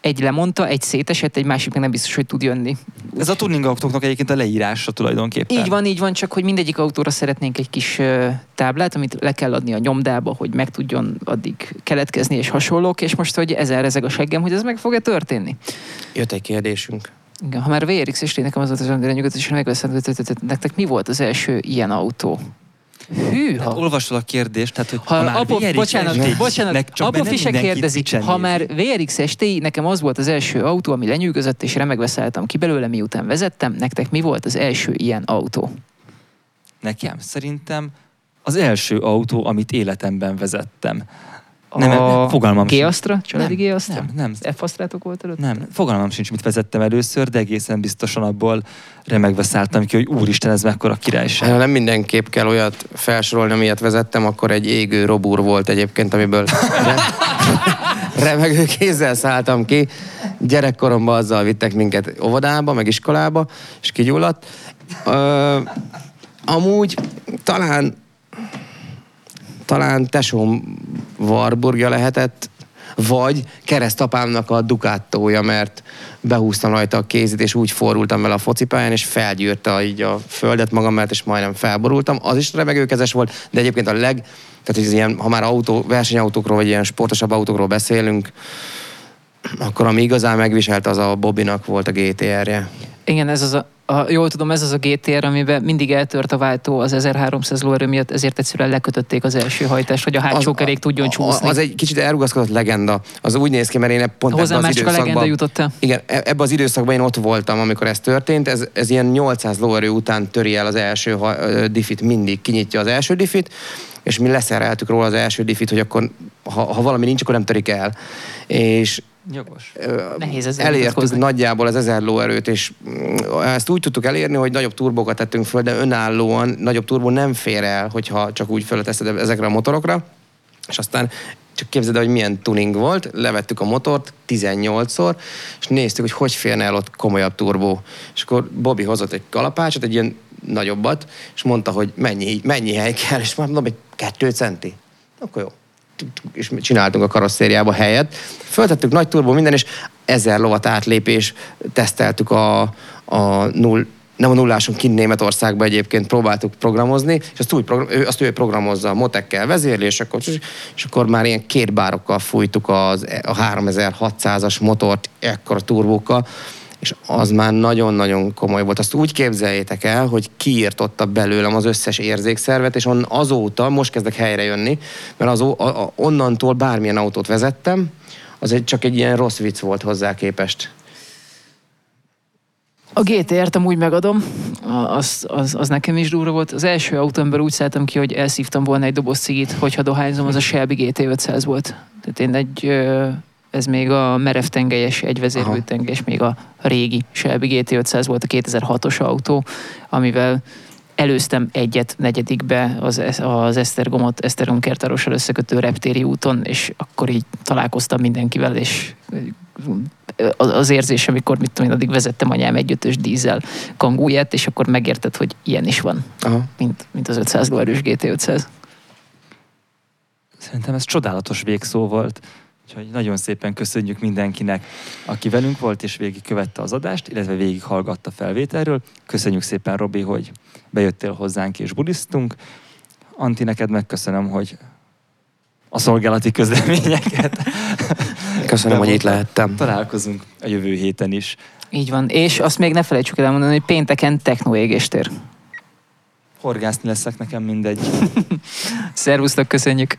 egy lemondta, egy szétesett, egy másik meg nem biztos, hogy tud jönni. Ez a tuning autóknak egyébként a leírása tulajdonképpen. Így van, így van, csak hogy mindegyik autóra szeretnénk egy kis ö, táblát, amit le kell adni a nyomdába, hogy meg tudjon addig keletkezni és hasonlók, és most, hogy ezen rezeg a seggem, hogy ez meg fog-e történni. Jött egy kérdésünk. Igen, ha már VRX és nekem az volt az öngyűjtött, és megveszem, nektek mi volt az első ilyen autó? Hűha! Hát olvasol a kérdést, tehát hogy Ha, ha már apo, VRX bocsánat, STI, bocsánat, csak Apo mindenki kérdezik, ha már VRX STI, nekem az volt az első autó, ami lenyűgözött, és remegve szálltam ki belőle, miután vezettem, nektek mi volt az első ilyen autó? Nekem szerintem az első autó, amit életemben vezettem. Nem, nem, fogalmam sincs. G-Astra? Családi Nem, G-Astra? Nem, nem, F-asztrátok volt előtt? nem, fogalmam sincs, mit vezettem először, de egészen biztosan abból remegve szálltam ki, hogy úristen, ez mekkora királyság. Ha nem mindenképp kell olyat felsorolni, amilyet vezettem, akkor egy égő robúr volt egyébként, amiből re- [LAUGHS] remegő kézzel szálltam ki. Gyerekkoromban azzal vittek minket óvodába, meg iskolába, és kigyulladt. Ö, amúgy talán talán tesóm Warburgja lehetett, vagy keresztapámnak a Ducatója, mert behúztam rajta a kézit, és úgy forultam vele a focipályán, és felgyűrte így a földet magam mellett, és majdnem felborultam. Az is remegőkezes volt, de egyébként a leg, tehát hogy ilyen, ha már autó, versenyautókról, vagy ilyen sportosabb autókról beszélünk, akkor ami igazán megviselt, az a Bobinak volt a GTR-je. Igen, ez az a, a, jól tudom, ez az a GTR, amiben mindig eltört a váltó az 1300 lóerő miatt, ezért egyszerűen lekötötték az első hajtást, hogy a hátsó kerék tudjon csúszni. Az egy kicsit elrugaszkodott legenda. Az úgy néz ki, mert én pont Hozzá ebben az a legenda időszakban... jutott el. Igen, e- ebben az időszakban én ott voltam, amikor ez történt. Ez, ez ilyen 800 lóerő után töri el az első ha- diffit, mindig kinyitja az első diffit, és mi leszereltük róla az első diffit, hogy akkor, ha, ha valami nincs, akkor nem törik el. És Jogos. Nehéz ezzel elértük nagyjából az 1000 lóerőt, és mm, ezt úgy tudtuk elérni, hogy nagyobb turbókat tettünk föl, de önállóan nagyobb turbó nem fér el, hogyha csak úgy fölteszed ezekre a motorokra. És aztán csak képzeld el, hogy milyen tuning volt, levettük a motort 18-szor, és néztük, hogy hogy férne el ott komolyabb turbó. És akkor Bobby hozott egy kalapácsot, egy ilyen nagyobbat, és mondta, hogy mennyi, mennyi hely kell, és mondom, hogy kettő centi. Akkor jó. És csináltunk a karosszériába helyet. Föltettük nagy turbó minden, és ezer lovat átlépés, teszteltük a, a null, nem a nullásunk kint Németországban egyébként próbáltuk programozni, és azt, úgy program, ő, azt ő programozza, a motekkel vezérli, és akkor, és akkor már ilyen két bárokkal fújtuk az, a 3600-as motort ekkora turbókkal, és az már nagyon-nagyon komoly volt. Azt úgy képzeljétek el, hogy kiírtotta belőlem az összes érzékszervet, és on, azóta most kezdek helyre jönni, mert az, a, a, onnantól bármilyen autót vezettem, az egy, csak egy ilyen rossz vicc volt hozzá képest. A GTR-t amúgy megadom, az, az, az nekem is durva volt. Az első autómban úgy szálltam ki, hogy elszívtam volna egy doboz cigit, hogyha dohányzom, az a Shelby GT500 volt. Tehát én egy, ez még a merev tengelyes, egyvezérű tengelyes, még a régi Shelby GT500 volt a 2006-os autó, amivel előztem egyet negyedikbe az, az Esztergomot, Esztergom kertárossal összekötő reptéri úton, és akkor így találkoztam mindenkivel, és az az érzés, amikor mit tudom én, addig vezettem anyám egyötös dízel kangúját, és akkor megérted, hogy ilyen is van, Aha. mint, mint az 500 lóerős GT500. Szerintem ez csodálatos végszó volt. Úgyhogy nagyon szépen köszönjük mindenkinek, aki velünk volt és végig követte az adást, illetve végig hallgatta felvételről. Köszönjük szépen, Robi, hogy bejöttél hozzánk és bulisztunk. Anti, neked megköszönöm, hogy a szolgálati közleményeket. [LAUGHS] Köszönöm, hogy itt lehettem. Találkozunk a jövő héten is. Így van, és azt még ne felejtsük el elmondani, hogy pénteken technoégéstér. Horgászni leszek, nekem mindegy. [LAUGHS] Szervusztok, köszönjük!